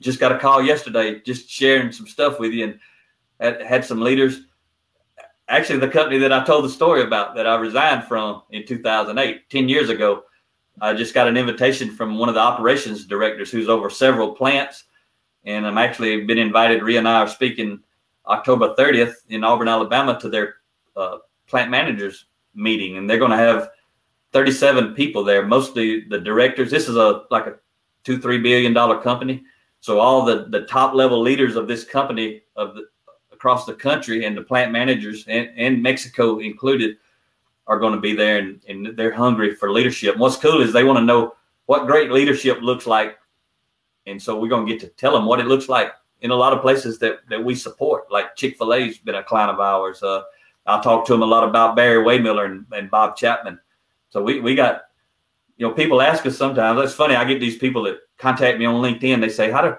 just got a call yesterday, just sharing some stuff with you, and had, had some leaders. Actually, the company that I told the story about that I resigned from in 2008, 10 years ago, I just got an invitation from one of the operations directors who's over several plants and I'm actually been invited. Ria and I are speaking October 30th in Auburn, Alabama, to their uh, plant managers meeting, and they're going to have 37 people there, mostly the directors. This is a like a two three billion dollar company, so all the the top level leaders of this company of the across the country and the plant managers and, and Mexico included are going to be there and, and they're hungry for leadership. And what's cool is they want to know what great leadership looks like and so we're going to get to tell them what it looks like in a lot of places that, that we support, like Chick fil A's been a client of ours. Uh, I talked to them a lot about Barry-Wehmiller and, and Bob Chapman. So we, we got, you know, people ask us sometimes. That's funny. I get these people that contact me on LinkedIn. They say, how do,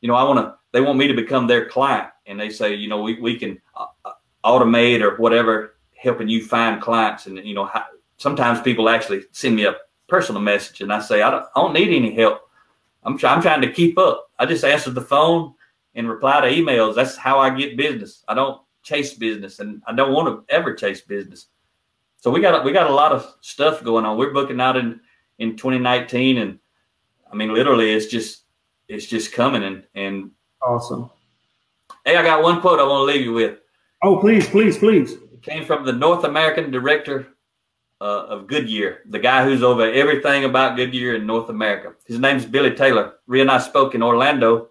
you know, I want to, they want me to become their client. And they say, you know, we, we can uh, uh, automate or whatever, helping you find clients. And, you know, how, sometimes people actually send me a personal message and I say, I don't, I don't need any help. I'm, I'm trying to keep up. I just answer the phone and reply to emails. That's how I get business. I don't chase business, and I don't want to ever chase business. So we got we got a lot of stuff going on. We're booking out in in 2019, and I mean, literally, it's just it's just coming and and awesome. Hey, I got one quote I want to leave you with. Oh, please, please, please. It came from the North American director uh, of Goodyear, the guy who's over everything about Goodyear in North America. His name's Billy Taylor. Ria and I spoke in Orlando,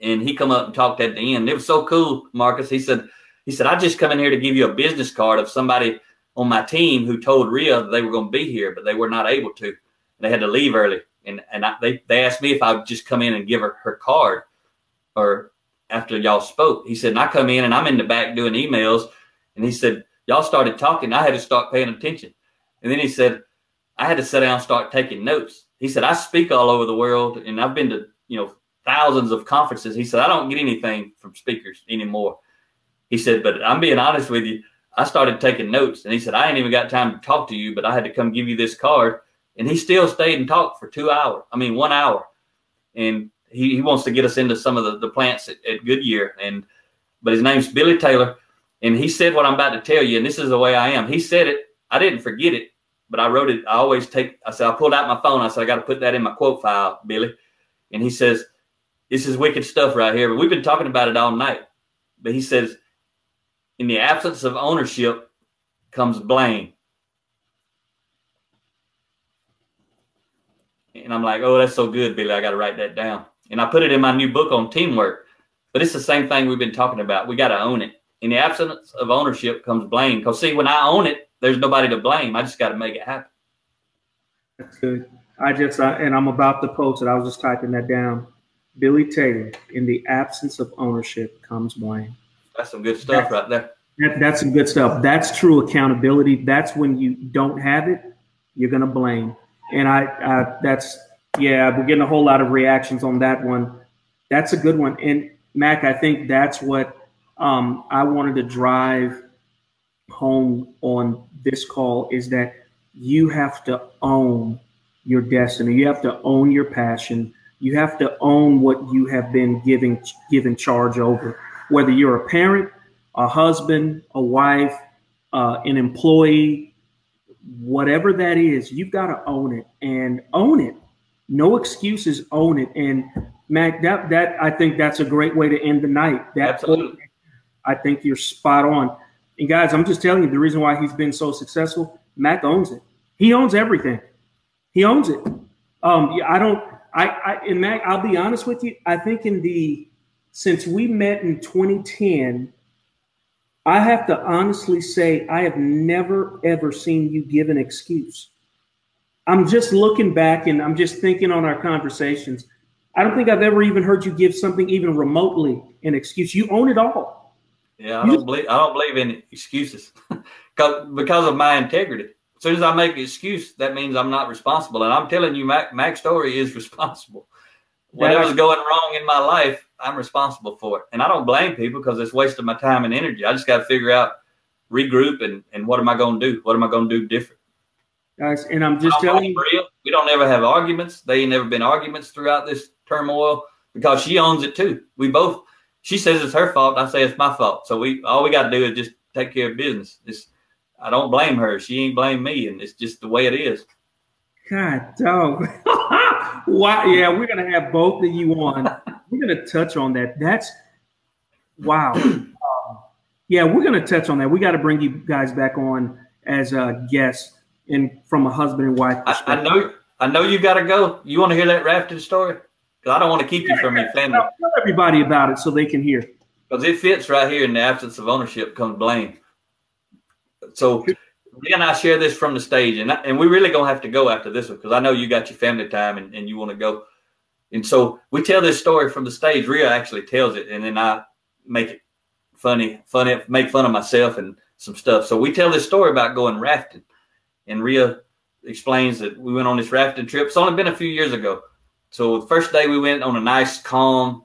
and he come up and talked at the end. It was so cool, Marcus. He said, he said, I just come in here to give you a business card of somebody on my team who told Ria they were going to be here, but they were not able to. They had to leave early, and and I, they they asked me if I would just come in and give her her card, or after y'all spoke. He said, and I come in and I'm in the back doing emails, and he said, y'all started talking. I had to start paying attention. And then he said, I had to sit down and start taking notes. He said, I speak all over the world and I've been to, you know, thousands of conferences. He said, I don't get anything from speakers anymore. He said, but I'm being honest with you. I started taking notes and he said, I ain't even got time to talk to you, but I had to come give you this card. And he still stayed and talked for two hours. I mean, one hour. And he, he wants to get us into some of the, the plants at, at Goodyear. And, but his name's Billy Taylor. And he said what I'm about to tell you. And this is the way I am. He said it I didn't forget it, but I wrote it. I always take. I said I pulled out my phone. I said I got to put that in my quote file, Billy. And he says, "This is wicked stuff right here." But we've been talking about it all night. But he says, "In the absence of ownership comes blame." And I'm like, "Oh, that's so good, Billy. I got to write that down." And I put it in my new book on teamwork. But it's the same thing we've been talking about. We got to own it. In the absence of ownership comes blame. Because see, when I own it, there's nobody to blame. I just got to make it happen. That's good. I just uh, and I'm about to post it. I was just typing that down. Billy Taylor. In the absence of ownership comes blame. That's some good stuff that's, right there. That, that's some good stuff. That's true accountability. That's when you don't have it, you're gonna blame. And I, I that's yeah, we're getting a whole lot of reactions on that one. That's a good one. And Mack, I think that's what um, I wanted to drive home on this call is that you have to own your destiny. You have to own your passion. You have to own what you have been given given charge over. Whether you're a parent, a husband, a wife, uh, an employee, whatever that is, you've got to own it and own it. No excuses. Own it. And Mack, that that I think that's a great way to end the night. That Absolutely. I think you're spot on. And guys, I'm just telling you the reason why he's been so successful. Mack owns it. He owns everything. He owns it. Um, I don't. I, I and Mack, I'll be honest with you. I think in the since we met in 2010, I have to honestly say I have never ever seen you give an excuse. I'm just looking back and I'm just thinking on our conversations. I don't think I've ever even heard you give something even remotely an excuse. You own it all. Yeah, I don't believe I don't believe in excuses because because of my integrity. As soon as I make an excuse, that means I'm not responsible. And I'm telling you, Mack, Mack Story is responsible. Whatever's going wrong in my life, I'm responsible for it. And I don't blame people because it's wasting my time and energy. I just got to figure out, regroup, and, and what am I going to do? What am I going to do different? Guys, and I'm just I'm telling you. We don't ever have arguments. They ain't never been arguments throughout this turmoil because she owns it too. We both. She says it's her fault. I say it's my fault. So we all we got to do is just take care of business. It's, I don't blame her. She ain't blame me, and it's just the way it is. God dog. wow. Yeah, we're gonna have both of you on. we're gonna touch on that. That's wow. Um, yeah, we're gonna touch on that. We got to bring you guys back on as a guest and from a husband and wife. I, I, know. I know you got to go. You want to hear that rafting story? Because I don't want to keep you from your family. Tell, everybody about it so they can hear. Because it fits right here in the absence of ownership comes blame. So Lee and I share this from the stage, and and we really gonna have to go after this one because I know you got your family time and, and you want to go. And so we tell this story from the stage. Ria actually tells it, and then I make it funny, funny, make fun of myself and some stuff. So we tell this story about going rafting, and Ria explains that we went on this rafting trip. It's only been a few years ago. So the first day we went on a nice, calm.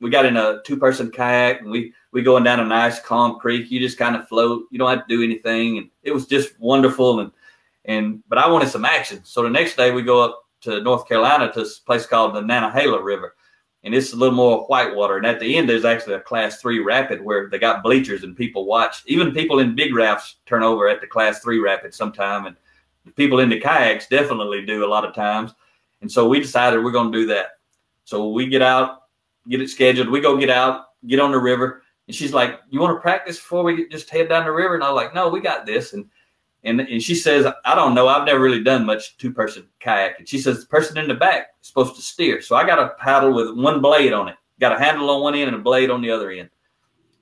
We got in a two-person kayak, and we we going down a nice, calm creek. You just kind of float. You don't have to do anything, and it was just wonderful. And and but I wanted some action. So the next day we go up to North Carolina to a place called the Nantahala River, and it's a little more whitewater. And at the end, there's actually a class three rapid where they got bleachers and people watch. Even people in big rafts turn over at the class three rapid sometime, and people in the kayaks definitely do a lot of times. And so we decided we're going to do that. So we get out, get it scheduled. We go get out, get on the river. And she's like, "You want to practice before we just head down the river?" And I was like, "No, we got this." And and and she says, "I don't know. I've never really done much two person kayak." And she says, "The person in the back is supposed to steer." So I got a paddle with one blade on it, got a handle on one end and a blade on the other end.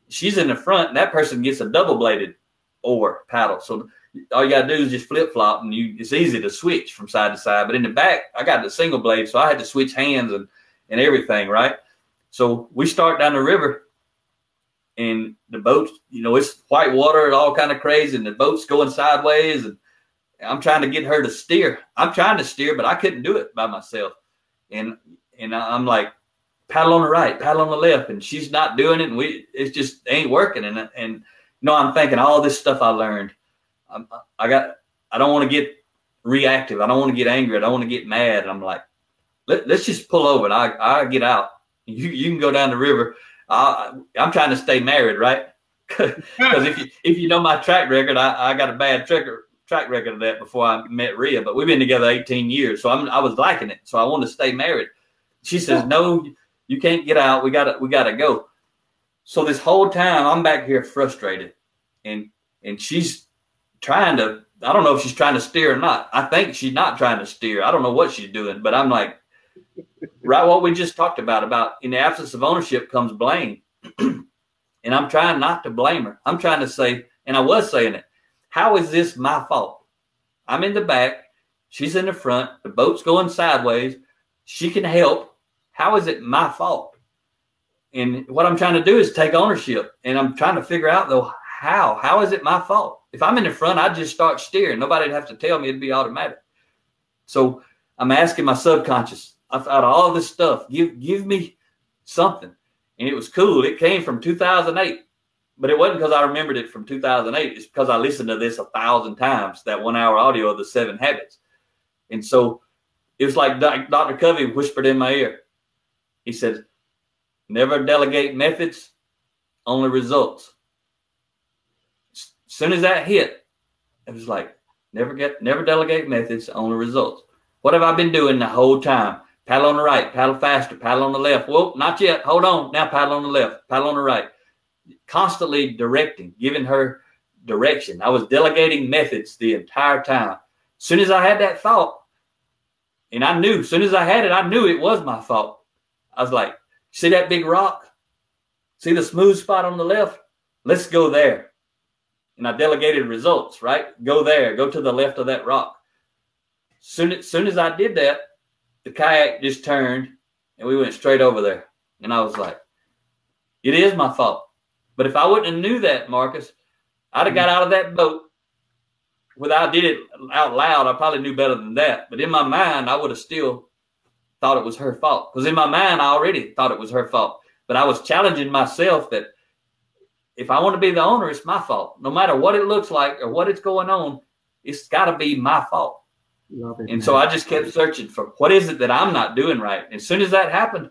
She's in the front, and that person gets a double bladed oar paddle. So all you gotta do is just flip flop, and you it's easy to switch from side to side. But in the back, I got the single blade, so I had to switch hands and and everything, right? So we start down the river, and the boat, you know, it's white water and all kind of crazy, and the boat's going sideways, and I'm trying to get her to steer. I'm trying to steer, but I couldn't do it by myself, and and I'm like paddle on the right, paddle on the left, and she's not doing it, and we it's just ain't working, and and you know I'm thinking all this stuff I learned I, I got, I don't want to get reactive. I don't want to get angry. I don't want to get mad. I'm like, Let, us just pull over and I, I get out. You, you can go down the river. I, I'm trying to stay married, right? Because if you if you know my track record, I, I got a bad track track record of that before I met Ria, but we've been together 18 years, so I'm, I was liking it. So I want to stay married. She says, "No, you can't get out. We got to we got to go." So this whole time I'm back here frustrated, and and she's trying to. I don't know if she's trying to steer or not. I think she's not trying to steer. I don't know what she's doing, but I'm like, right what we just talked about about in the absence of ownership comes blame. And i'm trying not to blame her. I'm trying to say and i was saying it how is this my fault? I'm in the back. She's in the front. The boat's going sideways. She can help. How is it my fault? And what i'm trying to do is take ownership. And i'm trying to figure out though how how is it my fault if i'm in the front i'd just start steering nobody'd have to tell me it'd be automatic so i'm asking my subconscious I've got all this stuff. Give give me something. And it was cool. It came from 2008, but it wasn't because I remembered it from 2008. It's because I listened to this a thousand times, that one hour audio of the seven habits. And so it was like Dr. Covey whispered in my ear. He said, never delegate methods, only results. Soon as that hit, it was like, never get, never delegate methods, only results. What have I been doing the whole time? Paddle on the right, paddle faster, paddle on the left. Whoa, not yet. Hold on. Now paddle on the left, paddle on the right. Constantly directing, giving her direction. I was delegating methods the entire time. Soon as I had that thought, and I knew, as soon as I had it, I knew it was my fault. I was like, see that big rock? See the smooth spot on the left? Let's go there. And I delegated results, right? Go there, go to the left of that rock. Soon, as soon as I did that, the kayak just turned and we went straight over there. And I was like, it is my fault. But if I wouldn't have knew that, Marcus, I'd have got mm-hmm. out of that boat. Without I did it out loud, I probably knew better than that. But in my mind, I would have still thought it was her fault. Because in my mind, I already thought it was her fault. But I was challenging myself that if I want to be the owner, it's my fault. No matter what it looks like or what it's going on, it's got to be my fault. It. And man. so I just kept searching for what is it that I'm not doing right. And as soon as that happened,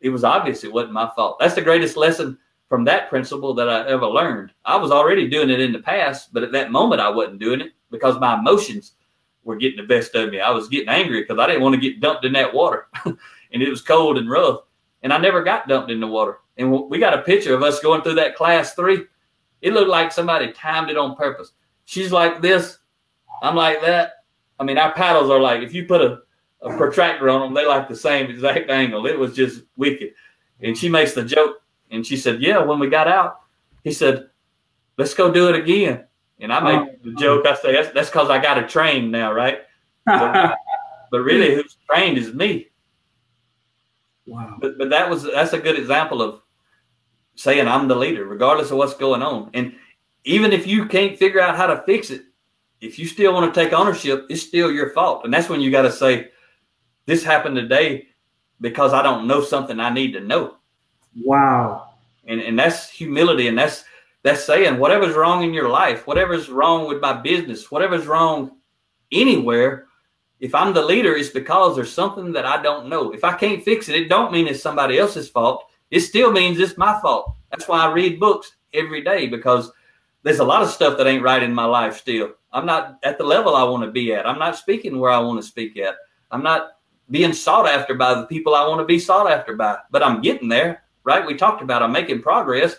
it was obvious it wasn't my fault. That's the greatest lesson from that principle that I ever learned. I was already doing it in the past, but at that moment I wasn't doing it because my emotions were getting the best of me. I was getting angry because I didn't want to get dumped in that water. and it was cold and rough. And I never got dumped in the water. And we got a picture of us going through that class three. It looked like somebody timed it on purpose. She's like this. I'm like that. I mean, our paddles are like if you put a, a protractor on them, they like the same exact angle. It was just wicked. And she makes the joke, and she said, "Yeah, when we got out, he said, let's go do it again." And I made oh. the joke. I say that's because I got a train now, right? but, but really, who's trained is me. Wow. But but that was that's a good example of saying I'm the leader, regardless of what's going on. And even if you can't figure out how to fix it, if you still want to take ownership, it's still your fault. And that's when you got to say, this happened today because I don't know something I need to know. Wow. And and that's humility and that's that's saying whatever's wrong in your life, whatever's wrong with my business, whatever's wrong anywhere, if I'm the leader, it's because there's something that I don't know. If I can't fix it, it don't mean it's somebody else's fault. It still means it's my fault. That's why I read books every day because there's a lot of stuff that ain't right in my life still. I'm not at the level I want to be at. I'm not speaking where I want to speak at. I'm not being sought after by the people I want to be sought after by. But I'm getting there, right? We talked about I'm making progress,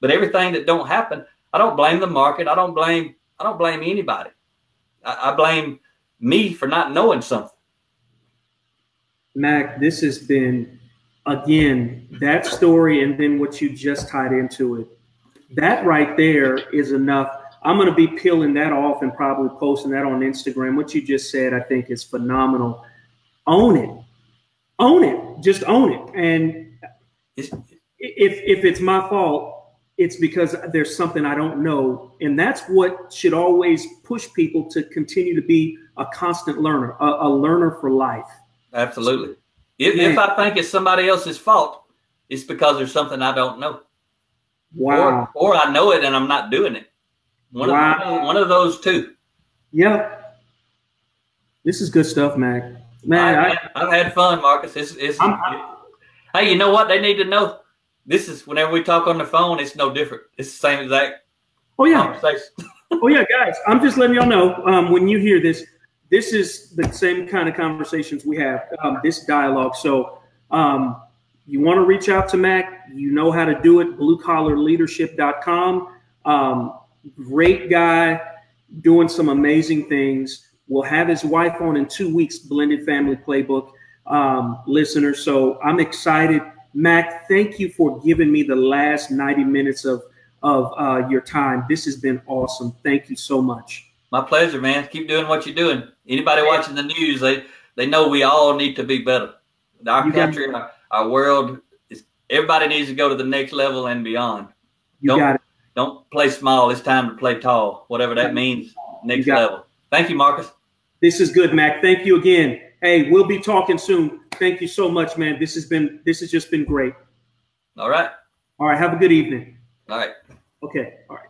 but everything that don't happen, I don't blame the market. I don't blame I don't blame anybody. I, I blame me for not knowing something. Mack, this has been again that story and then what you just tied into it. That right there is enough I'm going to be peeling that off and probably posting that on Instagram. What you just said, I think, is phenomenal. Own it, own it, just own it. And if if it's my fault, it's because there's something I don't know, and that's what should always push people to continue to be a constant learner, a, a learner for life. Absolutely. If, if I think it's somebody else's fault, it's because there's something I don't know. Wow. Or, or I know it and I'm not doing it. One, wow. of, one of those two. Yep. This is good stuff, Mack. Man, I, have had fun, Marcus. It's, it's, hey, you know what? They need to know. This is whenever we talk on the phone, it's no different. It's the same exact oh yeah conversation. oh yeah, guys, I'm just letting y'all know um, when you hear this, this is the same kind of conversations we have, um, this dialogue. So um, you want to reach out to Mack, you know how to do it, bluecollarleadership.com. Um, great guy, doing some amazing things. We'll have his wife on in two weeks, Blended Family Playbook um, listeners. So I'm excited. Mack, thank you for giving me the last 90 minutes of, of uh, your time. This has been awesome. Thank you so much. My pleasure, man. Keep doing what you're doing. Anybody watching the news, they, they know we all need to be better. Our you country, our, our, world, is everybody needs to go to the next level and beyond. You don't, got it. Don't play small. It's time to play tall, whatever that means. Next level. It. Thank you, Marcus. This is good, Mack. Thank you again. Hey, we'll be talking soon. Thank you so much, man. This has been this has just been great. All right. All right. Have a good evening. All right. Okay. All right.